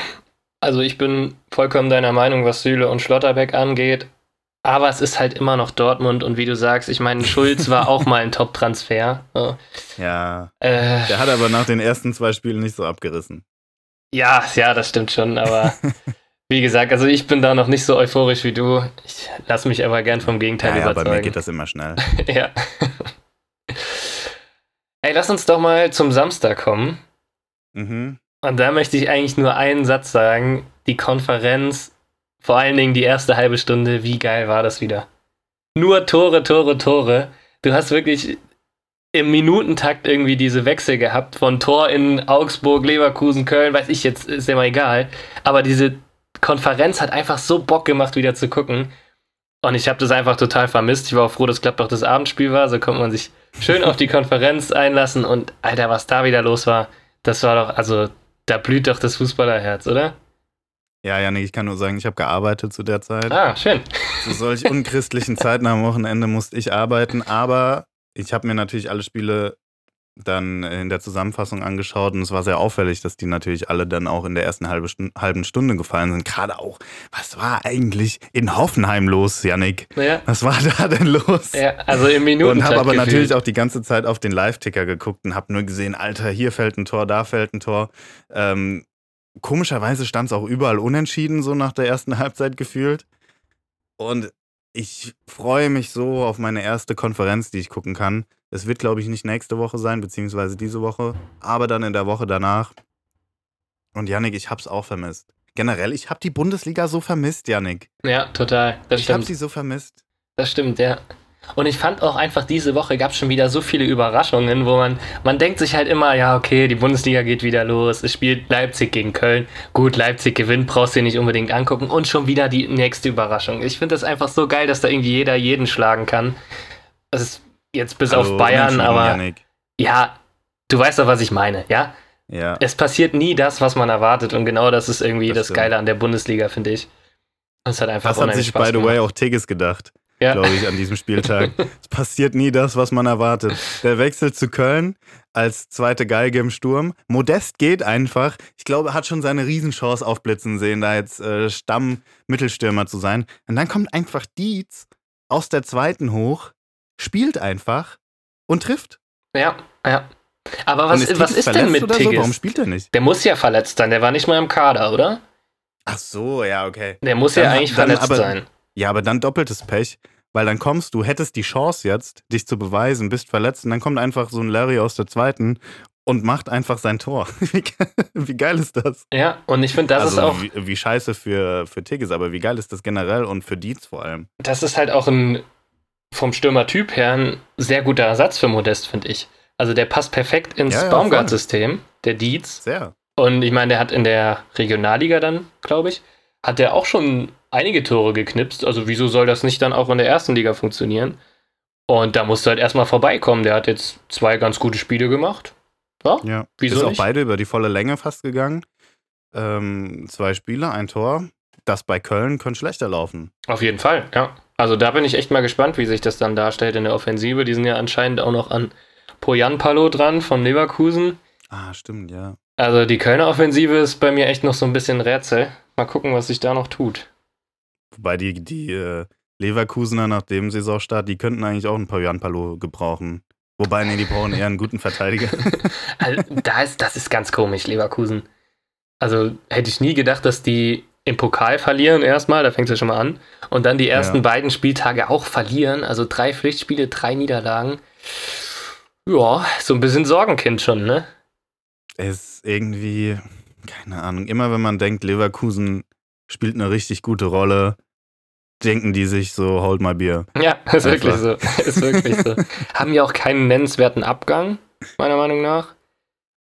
also ich bin vollkommen deiner Meinung, was Süle und Schlotterbeck angeht. Aber es ist halt immer noch Dortmund und wie du sagst, ich meine, Schulz war auch mal ein Top-Transfer. So. Ja, Äh, der hat aber nach den ersten zwei Spielen nicht so abgerissen. ja, ja, das stimmt schon, aber Wie gesagt, also ich bin da noch nicht so euphorisch wie du. Ich lasse mich aber gern vom Gegenteil Ja, ja, überzeugen. bei mir geht das immer schnell. ja. Ey, lass uns doch mal zum Samstag kommen. Mhm. Und da möchte ich eigentlich nur einen Satz sagen. Die Konferenz, vor allen Dingen die erste halbe Stunde, wie geil war das wieder? Nur Tore, Tore, Tore. Du hast wirklich im Minutentakt irgendwie diese Wechsel gehabt von Tor in Augsburg, Leverkusen, Köln, weiß ich jetzt, ist ja mal egal. Aber diese Konferenz hat einfach so Bock gemacht, wieder zu gucken. Und ich habe das einfach total vermisst. Ich war auch froh, dass Gladbach das Abendspiel war. So konnte man sich schön auf die Konferenz einlassen. Und Alter, was da wieder los war, das war doch, also da blüht doch das Fußballerherz, oder? Ja, Janik, ich kann nur sagen, ich habe gearbeitet zu der Zeit. Ah, schön. Zu solch unchristlichen Zeiten am Wochenende musste ich arbeiten, aber ich habe mir natürlich alle Spiele dann in der Zusammenfassung angeschaut und es war sehr auffällig, dass die natürlich alle dann auch in der ersten halbe Stunde, halben Stunde gefallen sind. Gerade auch, was war eigentlich in Hoffenheim los, Janik? Naja. Was war da denn los? Ja, also im Minuten. und habe aber natürlich auch die ganze Zeit auf den Live-Ticker geguckt und habe nur gesehen, Alter, hier fällt ein Tor, da fällt ein Tor. Ähm, komischerweise stand es auch überall unentschieden, so nach der ersten Halbzeit gefühlt. Und ich freue mich so auf meine erste Konferenz, die ich gucken kann. Es wird, glaube ich, nicht nächste Woche sein, beziehungsweise diese Woche, aber dann in der Woche danach. Und Yannick, ich hab's auch vermisst. Generell, ich hab die Bundesliga so vermisst, Yannick. Ja, total. Das Ich hab stimmt. sie so vermisst. Das stimmt, ja. Und ich fand auch einfach, diese Woche gab es schon wieder so viele Überraschungen, wo man, man denkt sich halt immer, ja, okay, die Bundesliga geht wieder los, es spielt Leipzig gegen Köln. Gut, Leipzig gewinnt, brauchst du dir nicht unbedingt angucken. Und schon wieder die nächste Überraschung. Ich finde das einfach so geil, dass da irgendwie jeder jeden schlagen kann. Das ist jetzt bis Also, auf Bayern, aber Yannick. ja, du weißt doch, was ich meine, ja? Ja. Es passiert nie das, was man erwartet. Und genau das ist irgendwie Das das. Geile an der Bundesliga, finde ich. Es hat einfach Das hat sich, Spaß by the way, auch Tigges gedacht, Ja. glaube ich, an diesem Spieltag. es passiert nie das, was man erwartet. Der Wechsel zu Köln als zweite Geige im Sturm. Modest geht einfach. Ich glaube, er hat schon seine Riesenchance aufblitzen sehen, da jetzt äh, Stamm-Mittelstürmer zu sein. Und dann kommt einfach Dietz aus der zweiten hoch, spielt einfach und trifft. Ja, ja. Aber was, ist was ist denn mit so? Tigges? Warum spielt er nicht? Der muss ja verletzt sein, der war nicht mal im Kader, oder? Ach so, ja, okay. Der muss Dann ja eigentlich dann verletzt aber- sein. Ja, aber dann doppeltes Pech, weil dann kommst du, hättest die Chance jetzt, dich zu beweisen, bist verletzt und dann kommt einfach so ein Larry aus der zweiten und macht einfach sein Tor. Wie, ge- wie geil ist das? Ja, und ich finde, das also ist auch, wie, wie scheiße für, für Tigges, aber wie geil ist das generell und für Dietz vor allem. das ist halt auch ein vom Stürmertyp her ein sehr guter Ersatz für Modest, finde ich. Also der passt perfekt ins Ja, ja, Baumgart-System, der Dietz. Sehr. Und ich meine, der hat in der Regionalliga dann, glaube ich, hat der auch schon einige Tore geknipst. Also wieso soll das nicht dann auch in der ersten Liga funktionieren? Und da musst du halt erstmal vorbeikommen. Der hat jetzt zwei ganz gute Spiele gemacht. Ja, Ja. Wieso ist auch nicht? beide über die volle Länge fast gegangen. Ähm, zwei Spiele, ein Tor. Das bei Köln könnte schlechter laufen. auf jeden Fall, ja. Also da bin ich echt mal gespannt, wie sich das dann darstellt in der Offensive. Die sind ja anscheinend auch noch an Poyanpalo dran von Leverkusen. Ah, stimmt, ja. Also die Kölner Offensive ist bei mir echt noch so ein bisschen Rätsel. Mal gucken, was sich da noch tut. Wobei die, die äh, Leverkusener nach dem Saisonstart, die könnten eigentlich auch einen Pavian Palo gebrauchen. Wobei, nee, die brauchen eher einen guten Verteidiger. Also, da ist, das ist ganz komisch, Leverkusen. Also hätte ich nie gedacht, dass die im Pokal verlieren erstmal, da fängt es ja schon mal an. Und dann die ersten Ja. beiden Spieltage auch verlieren. Also drei Pflichtspiele, drei Niederlagen. Ja, so ein bisschen Sorgenkind schon, ne? Es ist irgendwie, keine Ahnung, immer wenn man denkt, Leverkusen spielt eine richtig gute Rolle, denken die sich so, hold my beer. Ja, ist Einfach. wirklich so. Ist wirklich so. haben ja auch keinen nennenswerten Abgang, meiner Meinung nach.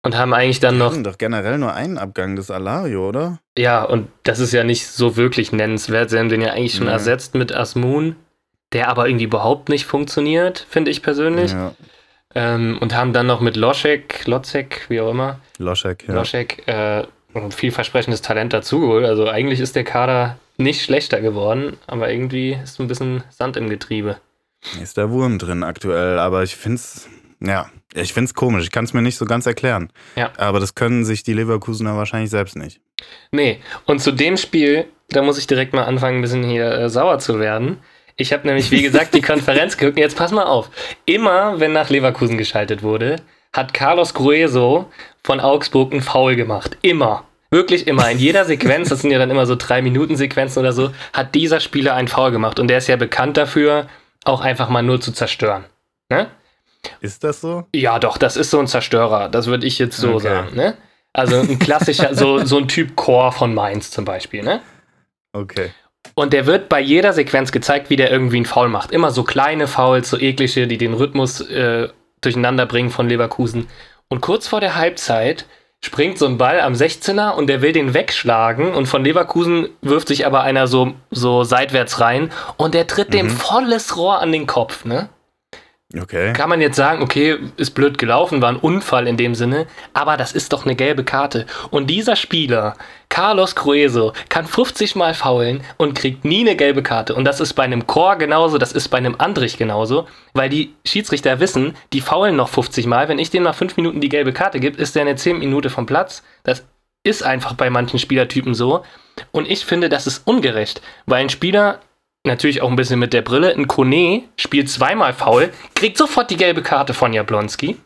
Und haben eigentlich dann Die noch hatten doch generell nur einen Abgang des Alario, oder? Ja, und das ist ja nicht so wirklich nennenswert. Sie haben den ja eigentlich schon Nee. ersetzt mit Asmun, der aber irgendwie überhaupt nicht funktioniert, finde ich persönlich. Ja. Ähm, und haben dann noch mit Loschek, Lotzek, wie auch immer, Loschek, ja. Loschek, äh, ein vielversprechendes Talent dazugeholt. Also eigentlich ist der Kader nicht schlechter geworden, aber irgendwie ist ein bisschen Sand im Getriebe. Ist der Wurm drin aktuell, aber ich find's, ja, ich find's komisch. Ich kann es mir nicht so ganz erklären. Ja. Aber das können sich die Leverkusener wahrscheinlich selbst nicht. Nee, und zu dem Spiel, da muss ich direkt mal anfangen, ein bisschen hier äh, sauer zu werden. Ich habe nämlich, wie gesagt, die Konferenz geguckt. Und Jetzt pass mal auf. Immer, wenn nach Leverkusen geschaltet wurde, hat Carlos Grueso von Augsburg einen Foul gemacht. Immer. Wirklich immer. In jeder Sequenz, das sind ja dann immer so drei Minuten Sequenzen oder so, hat dieser Spieler einen Foul gemacht. Und der ist ja bekannt dafür, auch einfach mal nur zu zerstören. Ne? Ist das so? Ja, doch, das ist so ein Zerstörer. Das würde ich jetzt so okay. sagen. Ne? Also ein klassischer, so, so ein Typ Core von Mainz zum Beispiel. Ne? Okay. Und der wird bei jeder Sequenz gezeigt, wie der irgendwie einen Foul macht. Immer so kleine Fouls, so eklige, die den Rhythmus äh, durcheinander bringen von Leverkusen. Und kurz vor der Halbzeit springt so ein Ball am 16er und der will den wegschlagen und von Leverkusen wirft sich aber einer so, so seitwärts rein und der tritt mhm. dem volles Rohr an den Kopf, ne? Okay. Kann man jetzt sagen, okay, ist blöd gelaufen, war ein Unfall in dem Sinne, aber das ist doch eine gelbe Karte. Und dieser Spieler, Carlos Crueso, kann 50 Mal faulen und kriegt nie eine gelbe Karte. Und das ist bei einem Chor genauso, das ist bei einem Andrich genauso, weil die Schiedsrichter wissen, die faulen noch 50 Mal. Wenn ich dem nach 5 Minuten die gelbe Karte gebe, ist der eine 10 Minute vom Platz. Das ist einfach bei manchen Spielertypen so. Und ich finde, das ist ungerecht, weil ein Spieler natürlich auch ein bisschen mit der Brille. Ein Kone spielt zweimal faul, kriegt sofort die gelbe Karte von Jablonski.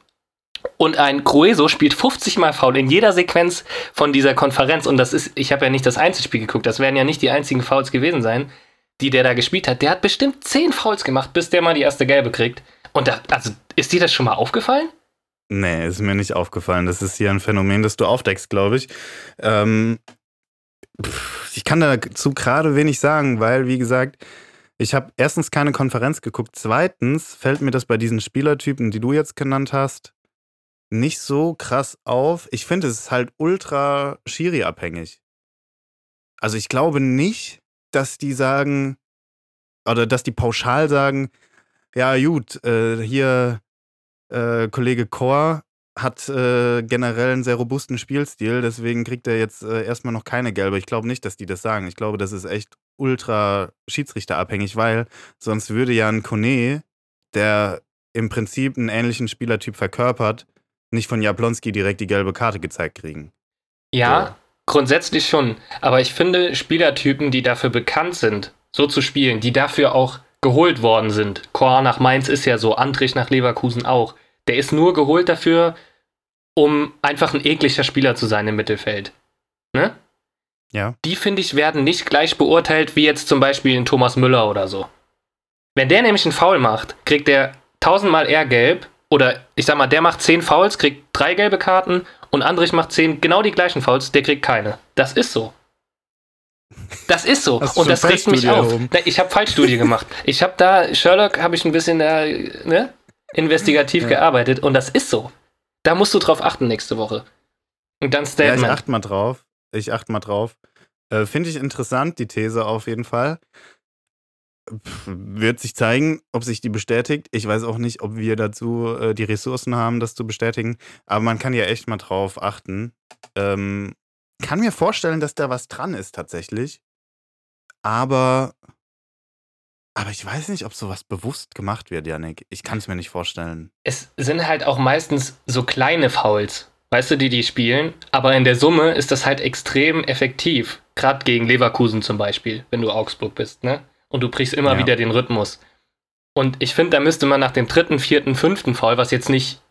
Und ein Crueso spielt 50 Mal faul in jeder Sequenz von dieser Konferenz. Und das ist, ich habe ja nicht das Einzelspiel geguckt, das werden ja nicht die einzigen Fouls gewesen sein, die der da gespielt hat. Der hat bestimmt 10 Fouls gemacht, bis der mal die erste gelbe kriegt. Und da, also, ist dir das schon mal aufgefallen? Nee, ist mir nicht aufgefallen. Das ist hier ein Phänomen, das du aufdeckst, glaube ich. Ähm, ich kann dazu gerade wenig sagen, weil, wie gesagt, ich habe erstens keine Konferenz geguckt. Zweitens fällt mir das bei diesen Spielertypen, die du jetzt genannt hast, nicht so krass auf. Ich finde, es ist halt ultra Schiri-abhängig. Also ich glaube nicht, dass die sagen, oder dass die pauschal sagen, ja gut, äh, hier äh, Kollege Kor hat äh, generell einen sehr robusten Spielstil, deswegen kriegt er jetzt äh, erstmal noch keine gelbe. Ich glaube nicht, dass die das sagen. Ich glaube, das ist echt ultra schiedsrichterabhängig, weil sonst würde ja ein Kone, der im Prinzip einen ähnlichen Spielertyp verkörpert, nicht von Jablonski direkt die gelbe Karte gezeigt kriegen. Ja, so. grundsätzlich schon. Aber ich finde Spielertypen, die dafür bekannt sind, so zu spielen, die dafür auch geholt worden sind. Kor nach Mainz ist ja so, Antrich nach Leverkusen auch der ist nur geholt dafür, um einfach ein ekliger Spieler zu sein im Mittelfeld. Ne? Ja. Die, finde ich, werden nicht gleich beurteilt wie jetzt zum Beispiel ein Thomas Müller oder so. Wenn der nämlich einen Foul macht, kriegt der tausendmal eher gelb. Oder ich sag mal, der macht zehn Fouls, kriegt drei gelbe Karten und Andrich macht zehn genau die gleichen Fouls, der kriegt keine. Das ist so. Das ist so. und das regt mich auf. Ich habe Fallstudie gemacht. Ich habe da, Sherlock habe ich ein bisschen da, ne? Investigativ ja. gearbeitet und das ist so. Da musst du drauf achten nächste Woche. Und dann Statement. Ja, ich achte mal drauf. Ich achte mal drauf. Äh, Finde ich interessant, die These auf jeden Fall. Pff, wird sich zeigen, ob sich die bestätigt. Ich weiß auch nicht, ob wir dazu äh, die Ressourcen haben, das zu bestätigen. Aber man kann ja echt mal drauf achten. Ähm, kann mir vorstellen, dass da was dran ist tatsächlich. Aber aber ich weiß nicht, ob sowas bewusst gemacht wird, Janik. Ich kann es mir nicht vorstellen. Es sind halt auch meistens so kleine Fouls, weißt du, die die spielen. Aber in der Summe ist das halt extrem effektiv. Gerade gegen Leverkusen zum Beispiel, wenn du Augsburg bist, ne? Und du brichst immer ja. wieder den Rhythmus. Und ich finde, da müsste man nach dem dritten, vierten, fünften Foul, was jetzt nicht,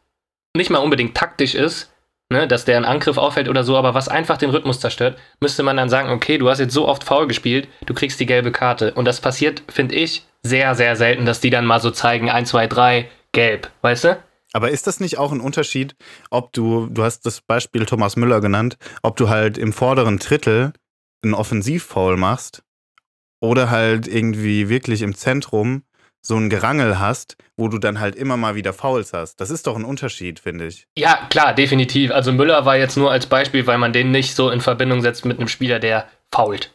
nicht mal unbedingt taktisch ist, ne, dass der einen Angriff auffällt oder so, aber was einfach den Rhythmus zerstört, müsste man dann sagen, okay, du hast jetzt so oft faul gespielt, du kriegst die gelbe Karte. Und das passiert, finde ich, sehr, sehr selten, dass die dann mal so zeigen, 1, 2, 3, gelb, weißt du? Aber ist das nicht auch ein Unterschied, ob du, du hast das Beispiel Thomas Müller genannt, ob du halt im vorderen Drittel einen Offensivfoul machst oder halt irgendwie wirklich im Zentrum so ein Gerangel hast, wo du dann halt immer mal wieder Fouls hast. Das ist doch ein Unterschied, finde ich. Ja, klar, definitiv. Also Müller war jetzt nur als Beispiel, weil man den nicht so in Verbindung setzt mit einem Spieler, der fault.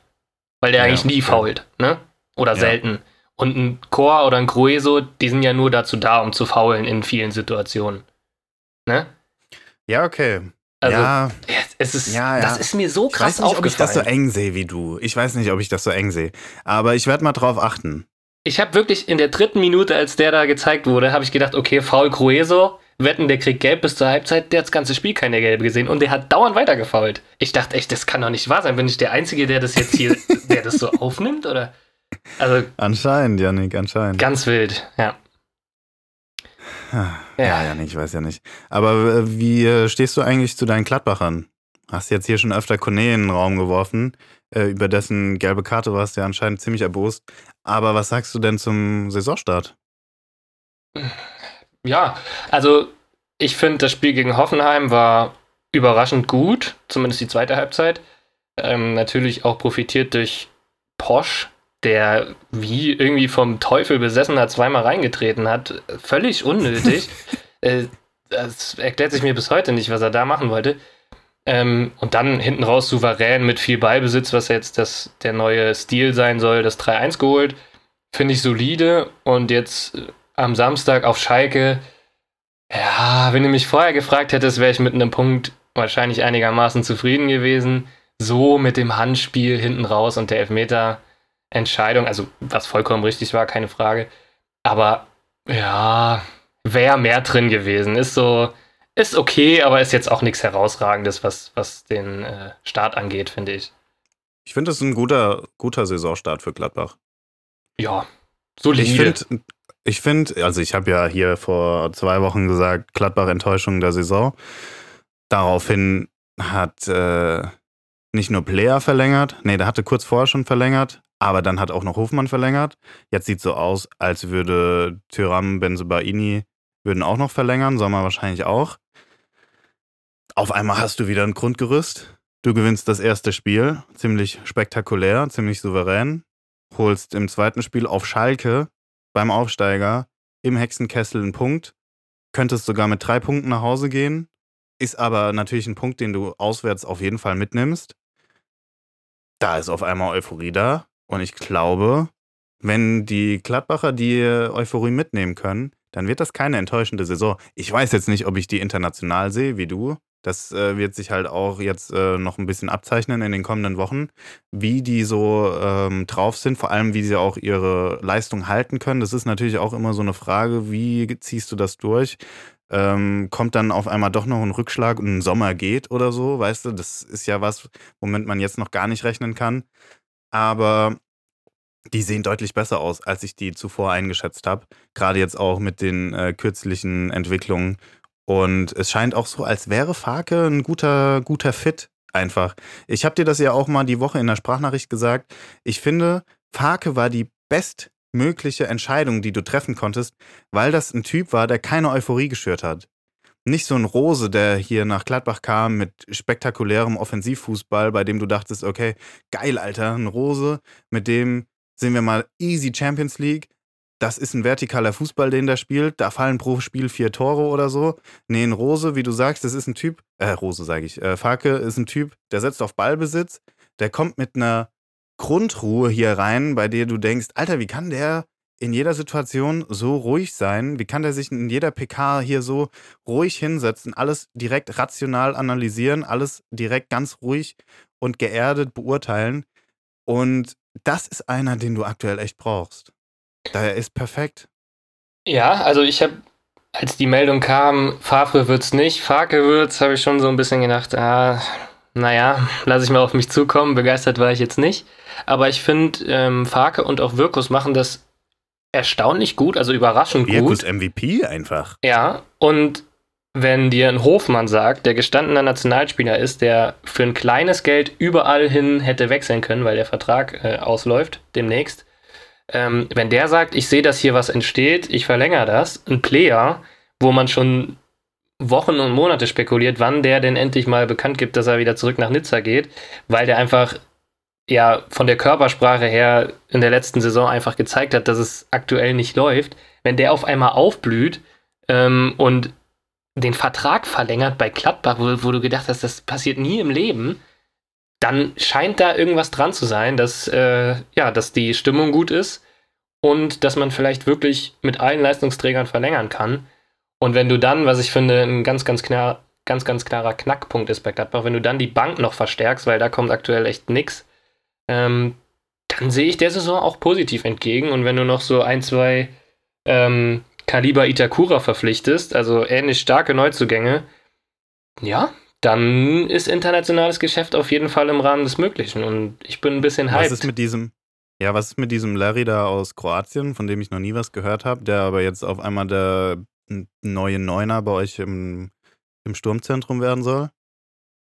Weil der ja, eigentlich nie okay. fault, ne? Oder ja. selten. Und ein Chor oder ein Grueso, die sind ja nur dazu da, um zu faulen in vielen Situationen. Ne? Ja, okay. Also, ja, es ist, ja, ja. das ist mir so krass Ich weiß nicht, ob ich das so eng sehe wie du. Ich weiß nicht, ob ich das so eng sehe. Aber ich werde mal drauf achten ich habe wirklich in der dritten Minute, als der da gezeigt wurde, habe ich gedacht, okay, Foul Crueso, wetten, der kriegt gelb bis zur Halbzeit, der hat das ganze Spiel keine gelbe gesehen und der hat dauernd weitergefault. Ich dachte echt, das kann doch nicht wahr sein. Bin ich der Einzige, der das jetzt hier, der das so aufnimmt, oder? Also. Anscheinend, Janik, anscheinend. Ganz wild, ja. Ja, ja, Janik, ich weiß ja nicht. Aber äh, wie äh, stehst du eigentlich zu deinen Gladbachern? Hast jetzt hier schon öfter Kone in den Raum geworfen. Äh, über dessen gelbe Karte warst du ja anscheinend ziemlich erbost. Aber was sagst du denn zum Saisonstart? Ja, also ich finde, das Spiel gegen Hoffenheim war überraschend gut, zumindest die zweite Halbzeit. Ähm, natürlich auch profitiert durch Posch, der wie irgendwie vom Teufel besessener zweimal reingetreten hat. Völlig unnötig. äh, das erklärt sich mir bis heute nicht, was er da machen wollte. Ähm, und dann hinten raus souverän mit viel Ballbesitz, was jetzt das, der neue Stil sein soll, das 3-1 geholt. Finde ich solide. Und jetzt äh, am Samstag auf Schalke. Ja, wenn du mich vorher gefragt hättest, wäre ich mit einem Punkt wahrscheinlich einigermaßen zufrieden gewesen. So mit dem Handspiel hinten raus und der Elfmeter Entscheidung, also was vollkommen richtig war, keine Frage. Aber ja, wäre mehr drin gewesen. Ist so, ist okay, aber ist jetzt auch nichts Herausragendes, was, was den äh, Start angeht, finde ich. Ich finde, das ist ein guter, guter Saisonstart für Gladbach. Ja, solide. Ich finde, ich find, also ich habe ja hier vor zwei Wochen gesagt, Gladbach Enttäuschung der Saison. Daraufhin hat äh, nicht nur Player verlängert, nee, der hatte kurz vorher schon verlängert, aber dann hat auch noch Hofmann verlängert. Jetzt sieht es so aus, als würde Tyram Benzebaini würden auch noch verlängern, Sommer wahrscheinlich auch. Auf einmal hast du wieder ein Grundgerüst. Du gewinnst das erste Spiel, ziemlich spektakulär, ziemlich souverän. Holst im zweiten Spiel auf Schalke beim Aufsteiger im Hexenkessel einen Punkt. Könntest sogar mit drei Punkten nach Hause gehen. Ist aber natürlich ein Punkt, den du auswärts auf jeden Fall mitnimmst. Da ist auf einmal Euphorie da. Und ich glaube, wenn die Gladbacher die Euphorie mitnehmen können, dann wird das keine enttäuschende Saison. Ich weiß jetzt nicht, ob ich die international sehe, wie du. Das äh, wird sich halt auch jetzt äh, noch ein bisschen abzeichnen in den kommenden Wochen, wie die so ähm, drauf sind, vor allem wie sie auch ihre Leistung halten können. Das ist natürlich auch immer so eine Frage, wie ziehst du das durch? Ähm, kommt dann auf einmal doch noch ein Rückschlag und ein Sommer geht oder so, weißt du? Das ist ja was, womit man jetzt noch gar nicht rechnen kann aber die sehen deutlich besser aus, als ich die zuvor eingeschätzt habe. Gerade jetzt auch mit den äh, kürzlichen Entwicklungen. Und es scheint auch so, als wäre Farke ein guter, guter Fit einfach. Ich habe dir das ja auch mal die Woche in der Sprachnachricht gesagt. Ich finde, Farke war die bestmögliche Entscheidung, die du treffen konntest, weil das ein Typ war, der keine Euphorie geschürt hat nicht so ein Rose, der hier nach Gladbach kam mit spektakulärem Offensivfußball, bei dem du dachtest, okay, geil, Alter, ein Rose, mit dem sehen wir mal easy Champions League. Das ist ein vertikaler Fußball, den der spielt. Da fallen pro Spiel vier Tore oder so. Nee, ein Rose, wie du sagst, das ist ein Typ, äh, Rose sage ich, äh, Farke ist ein Typ, der setzt auf Ballbesitz, der kommt mit einer Grundruhe hier rein, bei der du denkst, Alter, wie kann der in jeder Situation so ruhig sein? Wie kann der sich in jeder PK hier so ruhig hinsetzen, alles direkt rational analysieren, alles direkt ganz ruhig und geerdet beurteilen? Und das ist einer, den du aktuell echt brauchst. Daher ist perfekt. Ja, also ich habe, als die Meldung kam, Favre wird's nicht, Farke wird's, habe ich schon so ein bisschen gedacht, ah, naja, lasse ich mal auf mich zukommen. Begeistert war ich jetzt nicht. Aber ich finde, ähm, Farke und auch Wirkus machen das erstaunlich gut, also überraschend Wirkus gut. MVP einfach. Ja, und wenn dir ein Hofmann sagt, der gestandener Nationalspieler ist, der für ein kleines Geld überall hin hätte wechseln können, weil der Vertrag äh, ausläuft demnächst, ähm, wenn der sagt, ich sehe, dass hier was entsteht, ich verlängere das, ein Player, wo man schon Wochen und Monate spekuliert, wann der denn endlich mal bekannt gibt, dass er wieder zurück nach Nizza geht, weil der einfach ja von der Körpersprache her in der letzten Saison einfach gezeigt hat, dass es aktuell nicht läuft, wenn der auf einmal aufblüht ähm, und den Vertrag verlängert bei Gladbach, wo, wo, du gedacht hast, das passiert nie im Leben, dann scheint da irgendwas dran zu sein, dass, äh, ja, dass die Stimmung gut ist und dass man vielleicht wirklich mit allen Leistungsträgern verlängern kann. Und wenn du dann, was ich finde, ein ganz, ganz klar, ganz, ganz klarer Knackpunkt ist bei Gladbach, wenn du dann die Bank noch verstärkst, weil da kommt aktuell echt nichts, ähm, dann sehe ich der Saison auch positiv entgegen. Und wenn du noch so ein, zwei ähm, Kaliber Itakura verpflichtest, also ähnlich starke Neuzugänge, ja, dann ist internationales Geschäft auf jeden Fall im Rahmen des Möglichen. Und ich bin ein bisschen hyped. Was ist mit diesem, ja, was ist mit diesem Larry da aus Kroatien, von dem ich noch nie was gehört habe, der aber jetzt auf einmal der neue Neuner bei euch im, im Sturmzentrum werden soll?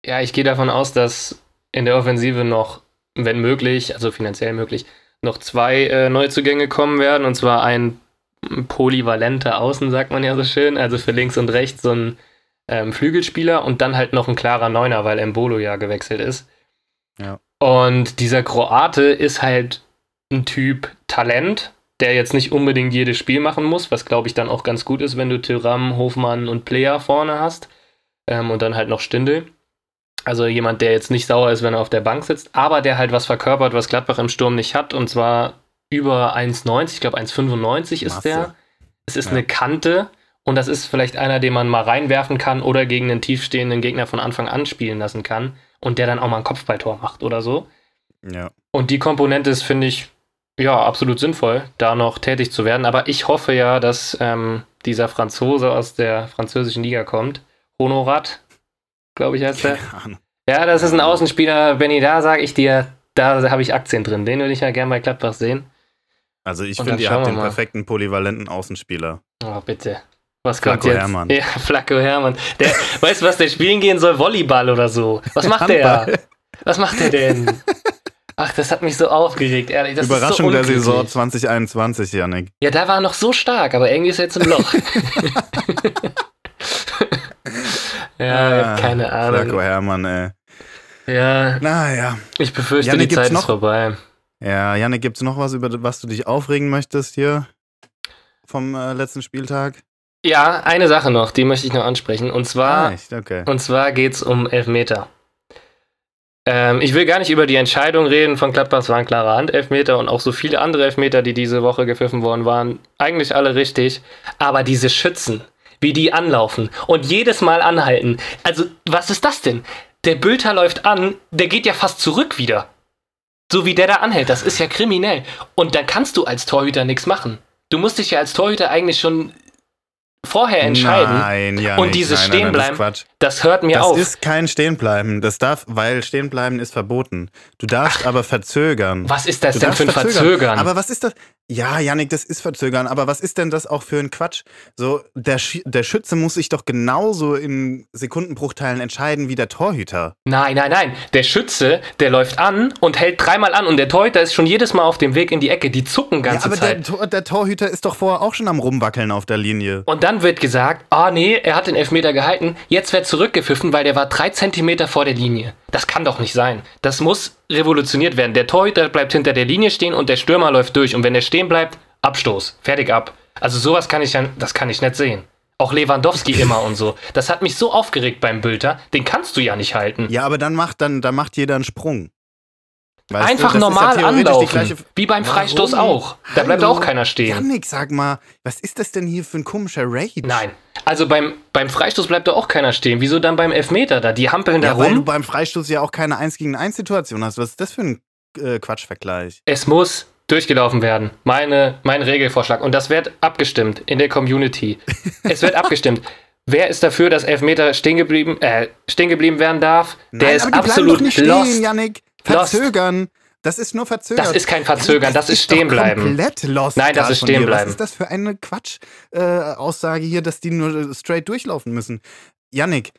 Ja, ich gehe davon aus, dass in der Offensive noch, wenn möglich, also finanziell möglich, noch zwei äh, Neuzugänge kommen werden. Und zwar ein polyvalenter Außen, sagt man ja so schön. Also für links und rechts so ein ähm, Flügelspieler und dann halt noch ein klarer Neuner, weil Embolo ja gewechselt ist. Ja. Und dieser Kroate ist halt ein Typ Talent, der jetzt nicht unbedingt jedes Spiel machen muss, was glaube ich dann auch ganz gut ist, wenn du Tyram, Hofmann und Player vorne hast. Ähm, und dann halt noch Stindel. Also jemand, der jetzt nicht sauer ist, wenn er auf der Bank sitzt, aber der halt was verkörpert, was Gladbach im Sturm nicht hat. Und zwar über 1,90, ich glaube 1,95 ist der. Es ist ja. eine Kante und das ist vielleicht einer, den man mal reinwerfen kann oder gegen einen tiefstehenden Gegner von Anfang an spielen lassen kann und der dann auch mal ein Kopfballtor macht oder so. Ja. Und die Komponente ist, finde ich, ja, absolut sinnvoll, da noch tätig zu werden. Aber ich hoffe ja, dass ähm, dieser Franzose aus der französischen Liga kommt. Honorat, glaube ich, heißt der. Ja, das ist ein Außenspieler. Benny, da sage ich dir, da habe ich Aktien drin. Den würde ich ja gerne bei Gladbach sehen. Also ich finde, ihr habt den mal. perfekten polyvalenten Außenspieler. Oh, bitte. Was Flacco kommt jetzt? Hermann. Ja, Flacco Hermann. Der, weißt du, was der spielen gehen soll? Volleyball oder so. Was macht Handball. der? Was macht der denn? Ach, das hat mich so aufgeregt, ehrlich. Das Überraschung so der Saison 2021, Janik. Ja, da war er noch so stark, aber irgendwie ist er jetzt im Loch. ja, ah, keine Ahnung. Flacco Hermann, ey. Ja. Naja. Ich befürchte, Janik, die Zeit noch, ist vorbei. Ja, Janik, gibt es noch was, über was du dich aufregen möchtest hier vom äh, letzten Spieltag? Ja, eine Sache noch, die möchte ich noch ansprechen. Und zwar, ah, okay. zwar geht es um Elfmeter. Ähm, ich will gar nicht über die Entscheidung reden von Gladbach. Es war ein klarer Handelfmeter und auch so viele andere Elfmeter, die diese Woche gepfiffen worden waren, eigentlich alle richtig. Aber diese Schützen, wie die anlaufen und jedes Mal anhalten. Also, was ist das denn? Der Bülter läuft an, der geht ja fast zurück wieder. So wie der da anhält, das ist ja kriminell. Und dann kannst du als Torhüter nichts machen. Du musst dich ja als Torhüter eigentlich schon vorher entscheiden nein, ja und dieses nein, Stehenbleiben, nein, das, das, hört mir das auf. Das ist kein Stehenbleiben. Das darf, weil Stehenbleiben ist verboten. Du darfst Ach, aber verzögern. Was ist das du denn für ein verzögern. verzögern? Aber was ist das? Ja, Janik, das ist verzögern, aber was ist denn das auch für ein Quatsch? So, der, Sch der Schütze muss sich doch genauso in Sekundenbruchteilen entscheiden wie der Torhüter. Nein, nein, nein. Der Schütze, der läuft an und hält dreimal an und der Torhüter ist schon jedes Mal auf dem Weg in die Ecke. Die zucken ganze ja, aber Zeit. Aber der, der, Torhüter ist doch vorher auch schon am Rumwackeln auf der Linie. Und dann wird gesagt, ah nee, er hat den Elfmeter gehalten, jetzt wird zurückgepfiffen, weil der war drei Zentimeter vor der Linie. Das kann doch nicht sein. Das muss revolutioniert werden. Der Torhüter bleibt hinter der Linie stehen und der Stürmer läuft durch. Und wenn der stehen bleibt, Abstoß. Fertig ab. Also sowas kann ich ja, das kann ich nicht sehen. Auch Lewandowski immer und so. Das hat mich so aufgeregt beim Bülter. Den kannst du ja nicht halten. Ja, aber dann macht, dann, dann macht jeder einen Sprung. Weißt Einfach normal ja anlaufen. Wie beim Freistoß Warum? auch. Da Hallo? bleibt auch keiner stehen. Janik, sag mal, was ist das denn hier für ein komischer Rage? Nein. Also beim, beim Freistoß bleibt da auch keiner stehen. Wieso dann beim Elfmeter da? Die hampeln ja, da rum. Weil du beim Freistoß ja auch keine 1 gegen 1 Situation hast. Was ist das für ein äh, Quatschvergleich? Es muss durchgelaufen werden. Meine, mein Regelvorschlag. Und das wird abgestimmt in der Community. es wird abgestimmt. Wer ist dafür, dass Elfmeter stehen geblieben, äh, stehen geblieben werden darf? Der Nein, ist absolut nicht stehen, lost. Janik. Verzögern. Das ist nur verzögern. Das ist kein Verzögern, das, das ist stehen bleiben. Komplett lost. Nein, das ist stehen bleiben. Was ist das für eine Quatsch-Aussage äh, hier, dass die nur straight durchlaufen müssen? Yannick,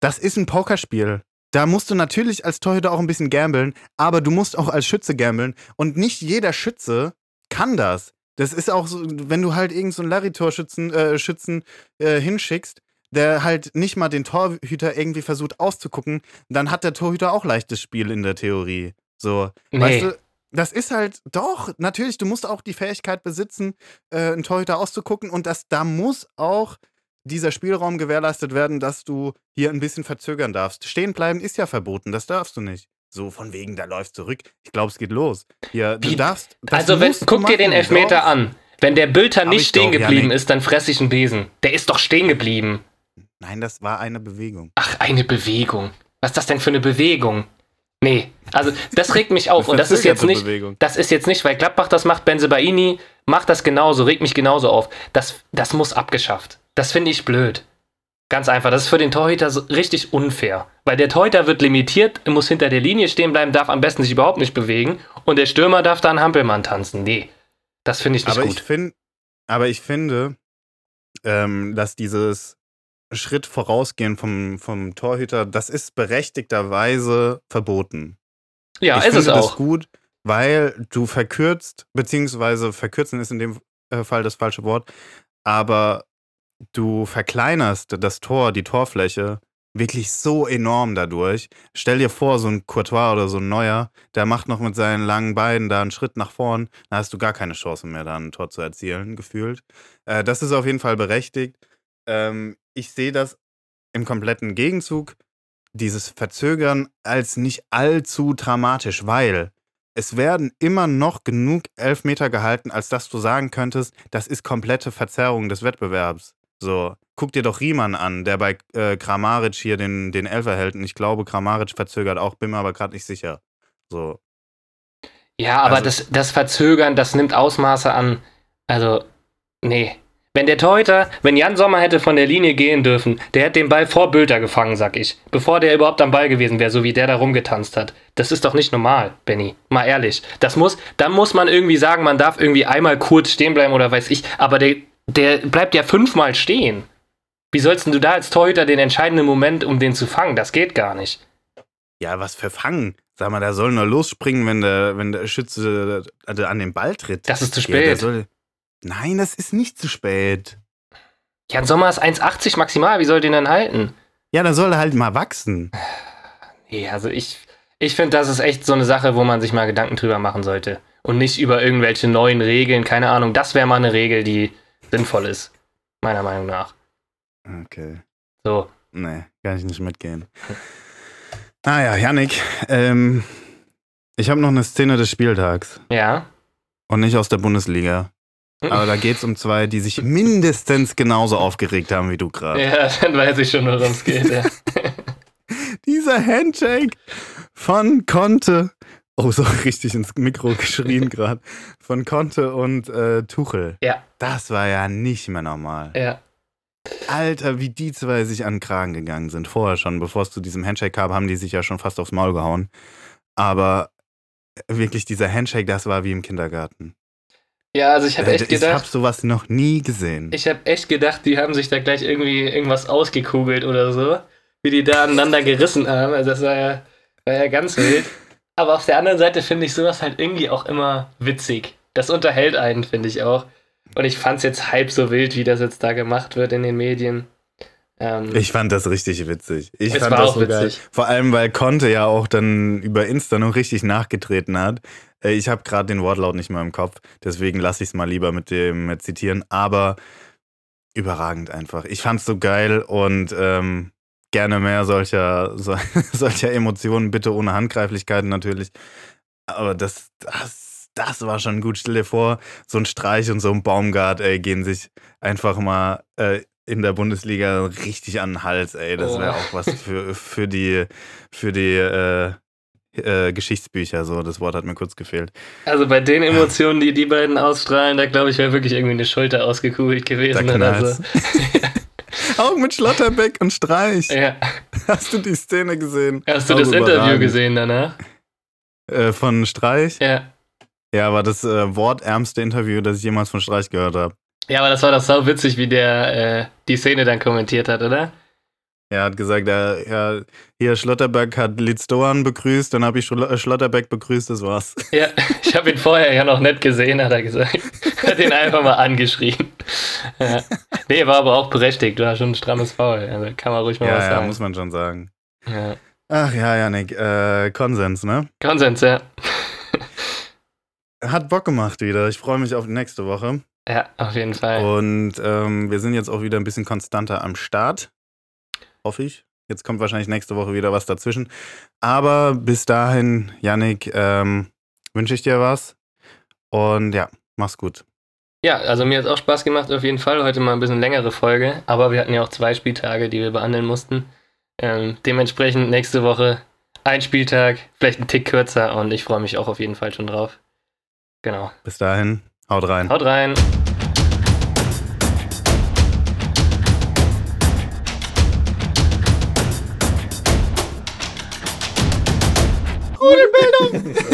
das ist ein Pokerspiel. Da musst du natürlich als Torhüter auch ein bisschen gambeln, aber du musst auch als Schütze gambeln. Und nicht jeder Schütze kann das. Das ist auch so, wenn du halt irgendeinen so Larry-Torschützen äh, Schützen, äh, hinschickst, der halt nicht mal den Torhüter irgendwie versucht auszugucken, dann hat der Torhüter auch leichtes Spiel in der Theorie. So, nee. weißt du, das ist halt doch, natürlich, du musst auch die Fähigkeit besitzen, äh, einen Torhüter auszugucken und das, da muss auch dieser Spielraum gewährleistet werden, dass du hier ein bisschen verzögern darfst. Stehen bleiben ist ja verboten, das darfst du nicht. So von wegen, da läuft zurück. Ich glaube, es geht los. Hier, du darfst. also, wenn, guck dir den Elfmeter an. Wenn der Bülter nicht stehen doch, geblieben ja, ist, dann fress ich einen Besen. Der ist doch stehen geblieben. Nein, das war eine Bewegung. Ach, eine Bewegung. Was ist das denn für eine Bewegung? Nee, also das regt mich auf. und das ist jetzt nicht, das ist jetzt nicht, weil Gladbach das macht, Benzebaini macht das genauso, regt mich genauso auf. Das, das muss abgeschafft. Das finde ich blöd. Ganz einfach. Das ist für den Torhüter so richtig unfair. Weil der Torhüter wird limitiert, muss hinter der Linie stehen bleiben, darf am besten sich überhaupt nicht bewegen und der Stürmer darf da einen Hampelmann tanzen. Nee, das finde ich nicht aber gut. Ich find, aber ich finde, ähm, dass dieses Schritt vorausgehen vom, vom Torhüter, das ist berechtigterweise verboten. Ja, ich ist finde es das auch. gut, weil du verkürzt, beziehungsweise verkürzen ist in dem äh, Fall das falsche Wort, aber du verkleinerst das Tor, die Torfläche wirklich so enorm dadurch. Stell dir vor, so ein Courtois oder so ein Neuer, der macht noch mit seinen langen Beinen da einen Schritt nach vorn, da hast du gar keine Chance mehr, da ein Tor zu erzielen, gefühlt. Äh, das ist auf jeden Fall berechtigt. Ähm, ich sehe das im kompletten Gegenzug, dieses Verzögern, als nicht allzu dramatisch, weil es werden immer noch genug Elfmeter gehalten, als dass du sagen könntest, das ist komplette Verzerrung des Wettbewerbs. So, guck dir doch Riemann an, der bei äh, Kramaric hier den, den Elfer hält. Und ich glaube, Kramaric verzögert auch, bin mir aber gerade nicht sicher. So. Ja, aber Also- das, das Verzögern, das nimmt Ausmaße an. Also, nee. Wenn der Torhüter, wenn Jan Sommer hätte von der Linie gehen dürfen, der hätte den Ball vor Bülter gefangen, sag ich. Bevor der überhaupt am Ball gewesen wäre, so wie der da rumgetanzt hat. Das ist doch nicht normal, Benny. Mal ehrlich. Das muss, dann muss man irgendwie sagen, man darf irgendwie einmal kurz stehen bleiben oder weiß ich. Aber der, der bleibt ja fünfmal stehen. Wie sollst denn du da als Torhüter den entscheidenden Moment, um den zu fangen? Das geht gar nicht. Ja, was für Fangen. Sag mal, der soll nur losspringen, wenn der, wenn der Schütze also an den Ball tritt. Das ist zu Ja, der spät. soll, nein, das ist nicht zu spät. Jan Sommer ist 1,80 maximal. Wie soll den denn halten? Ja, da soll er halt mal wachsen. Nee, also ich, ich finde, das ist echt so eine Sache, wo man sich mal Gedanken drüber machen sollte. Und nicht über irgendwelche neuen Regeln, keine Ahnung. Das wäre mal eine Regel, die sinnvoll ist. Meiner Meinung nach. Okay. So. Nee, kann ich nicht mitgehen. Naja, Yannick, ähm, ich habe noch eine Szene des Spieltags. Ja. Und nicht aus der Bundesliga. Aber da geht es um zwei, die sich mindestens genauso aufgeregt haben wie du gerade. Ja, dann weiß ich schon, worum es geht. Ja. Dieser Handshake von Conte. Oh, so richtig ins Mikro geschrien gerade. Von Conte und äh, Tuchel. Ja. Das war ja nicht mehr normal. ja. Alter, wie die zwei sich an den Kragen gegangen sind. Vorher schon, bevor es zu diesem Handshake kam, haben die sich ja schon fast aufs Maul gehauen. Aber wirklich, dieser Handshake, das war wie im Kindergarten. Ja, also ich habe Äh, echt ich habe gedacht, sowas noch nie gesehen. ich habe echt gedacht, die haben sich da gleich irgendwie irgendwas ausgekugelt oder so. Wie die da aneinander gerissen haben. Also das war ja, war ja ganz wild. Aber auf der anderen Seite finde ich sowas halt irgendwie auch immer witzig. Das unterhält einen, finde ich auch. Und ich fand es jetzt halb so wild, wie das jetzt da gemacht wird in den Medien. Ähm, Ich fand das richtig witzig. Ich Es fand war das auch so geil. witzig. Vor allem, weil Conte ja auch dann über Insta noch richtig nachgetreten hat. Äh, Ich habe gerade den Wortlaut nicht mehr im Kopf, deswegen lasse ich es mal lieber mit dem äh, zitieren. Aber überragend einfach. Ich fand's so geil und ähm, gerne mehr solcher, so, solcher Emotionen, bitte ohne Handgreiflichkeiten natürlich. Aber das, das, das war schon gut. Stell dir vor, so ein Streich und so ein Baumgart, ey, gehen sich einfach mal äh, in der Bundesliga richtig an den Hals, ey. Das wäre Oh. auch was für, für die, für die äh, äh, Geschichtsbücher. So, das Wort hat mir kurz gefehlt. also bei den Emotionen, die die beiden ausstrahlen, da glaube ich, wäre wirklich irgendwie eine Schulter ausgekugelt gewesen Da oder knallt's. so. Auch mit Schlotterbeck und Streich. Ja. Hast du die Szene gesehen? Hast du Auch das Interview überragend. gesehen danach? Äh, von Streich? Ja. Ja, war das äh, wortärmste Interview, das ich jemals von Streich gehört habe. Ja, aber das war doch sau witzig, wie der äh, die Szene dann kommentiert hat, oder? Er hat gesagt, ja, ja, hier Schlotterbeck hat Litz Doan begrüßt, dann habe ich äh, Schlotterbeck begrüßt, das war's. Ja, ich habe ihn vorher ja noch nicht gesehen, hat er gesagt. hat ihn einfach mal angeschrien. Ja. Nee, war aber auch berechtigt, war schon ein strammes Foul. Also kann man ruhig mal was Ja, ja, sagen. muss man schon sagen. Ja. Ach ja, Janik, äh, Konsens, ne? Konsens, ja. Hat Bock gemacht wieder. Ich freue mich auf die nächste Woche. Ja, auf jeden Fall. Und ähm, wir sind jetzt auch wieder ein bisschen konstanter am Start. Hoffe ich. Jetzt kommt wahrscheinlich nächste Woche wieder was dazwischen. Aber bis dahin, Yannick, ähm, wünsche ich dir was. Und ja, mach's gut. Ja, also mir hat auch Spaß gemacht, auf jeden Fall. Heute mal ein bisschen längere Folge, aber wir hatten ja auch zwei Spieltage, die wir behandeln mussten. Ähm, dementsprechend nächste Woche ein Spieltag, vielleicht ein Tick kürzer und ich freue mich auch auf jeden Fall schon drauf. Genau. Bis dahin, haut rein. Haut rein. Perdón.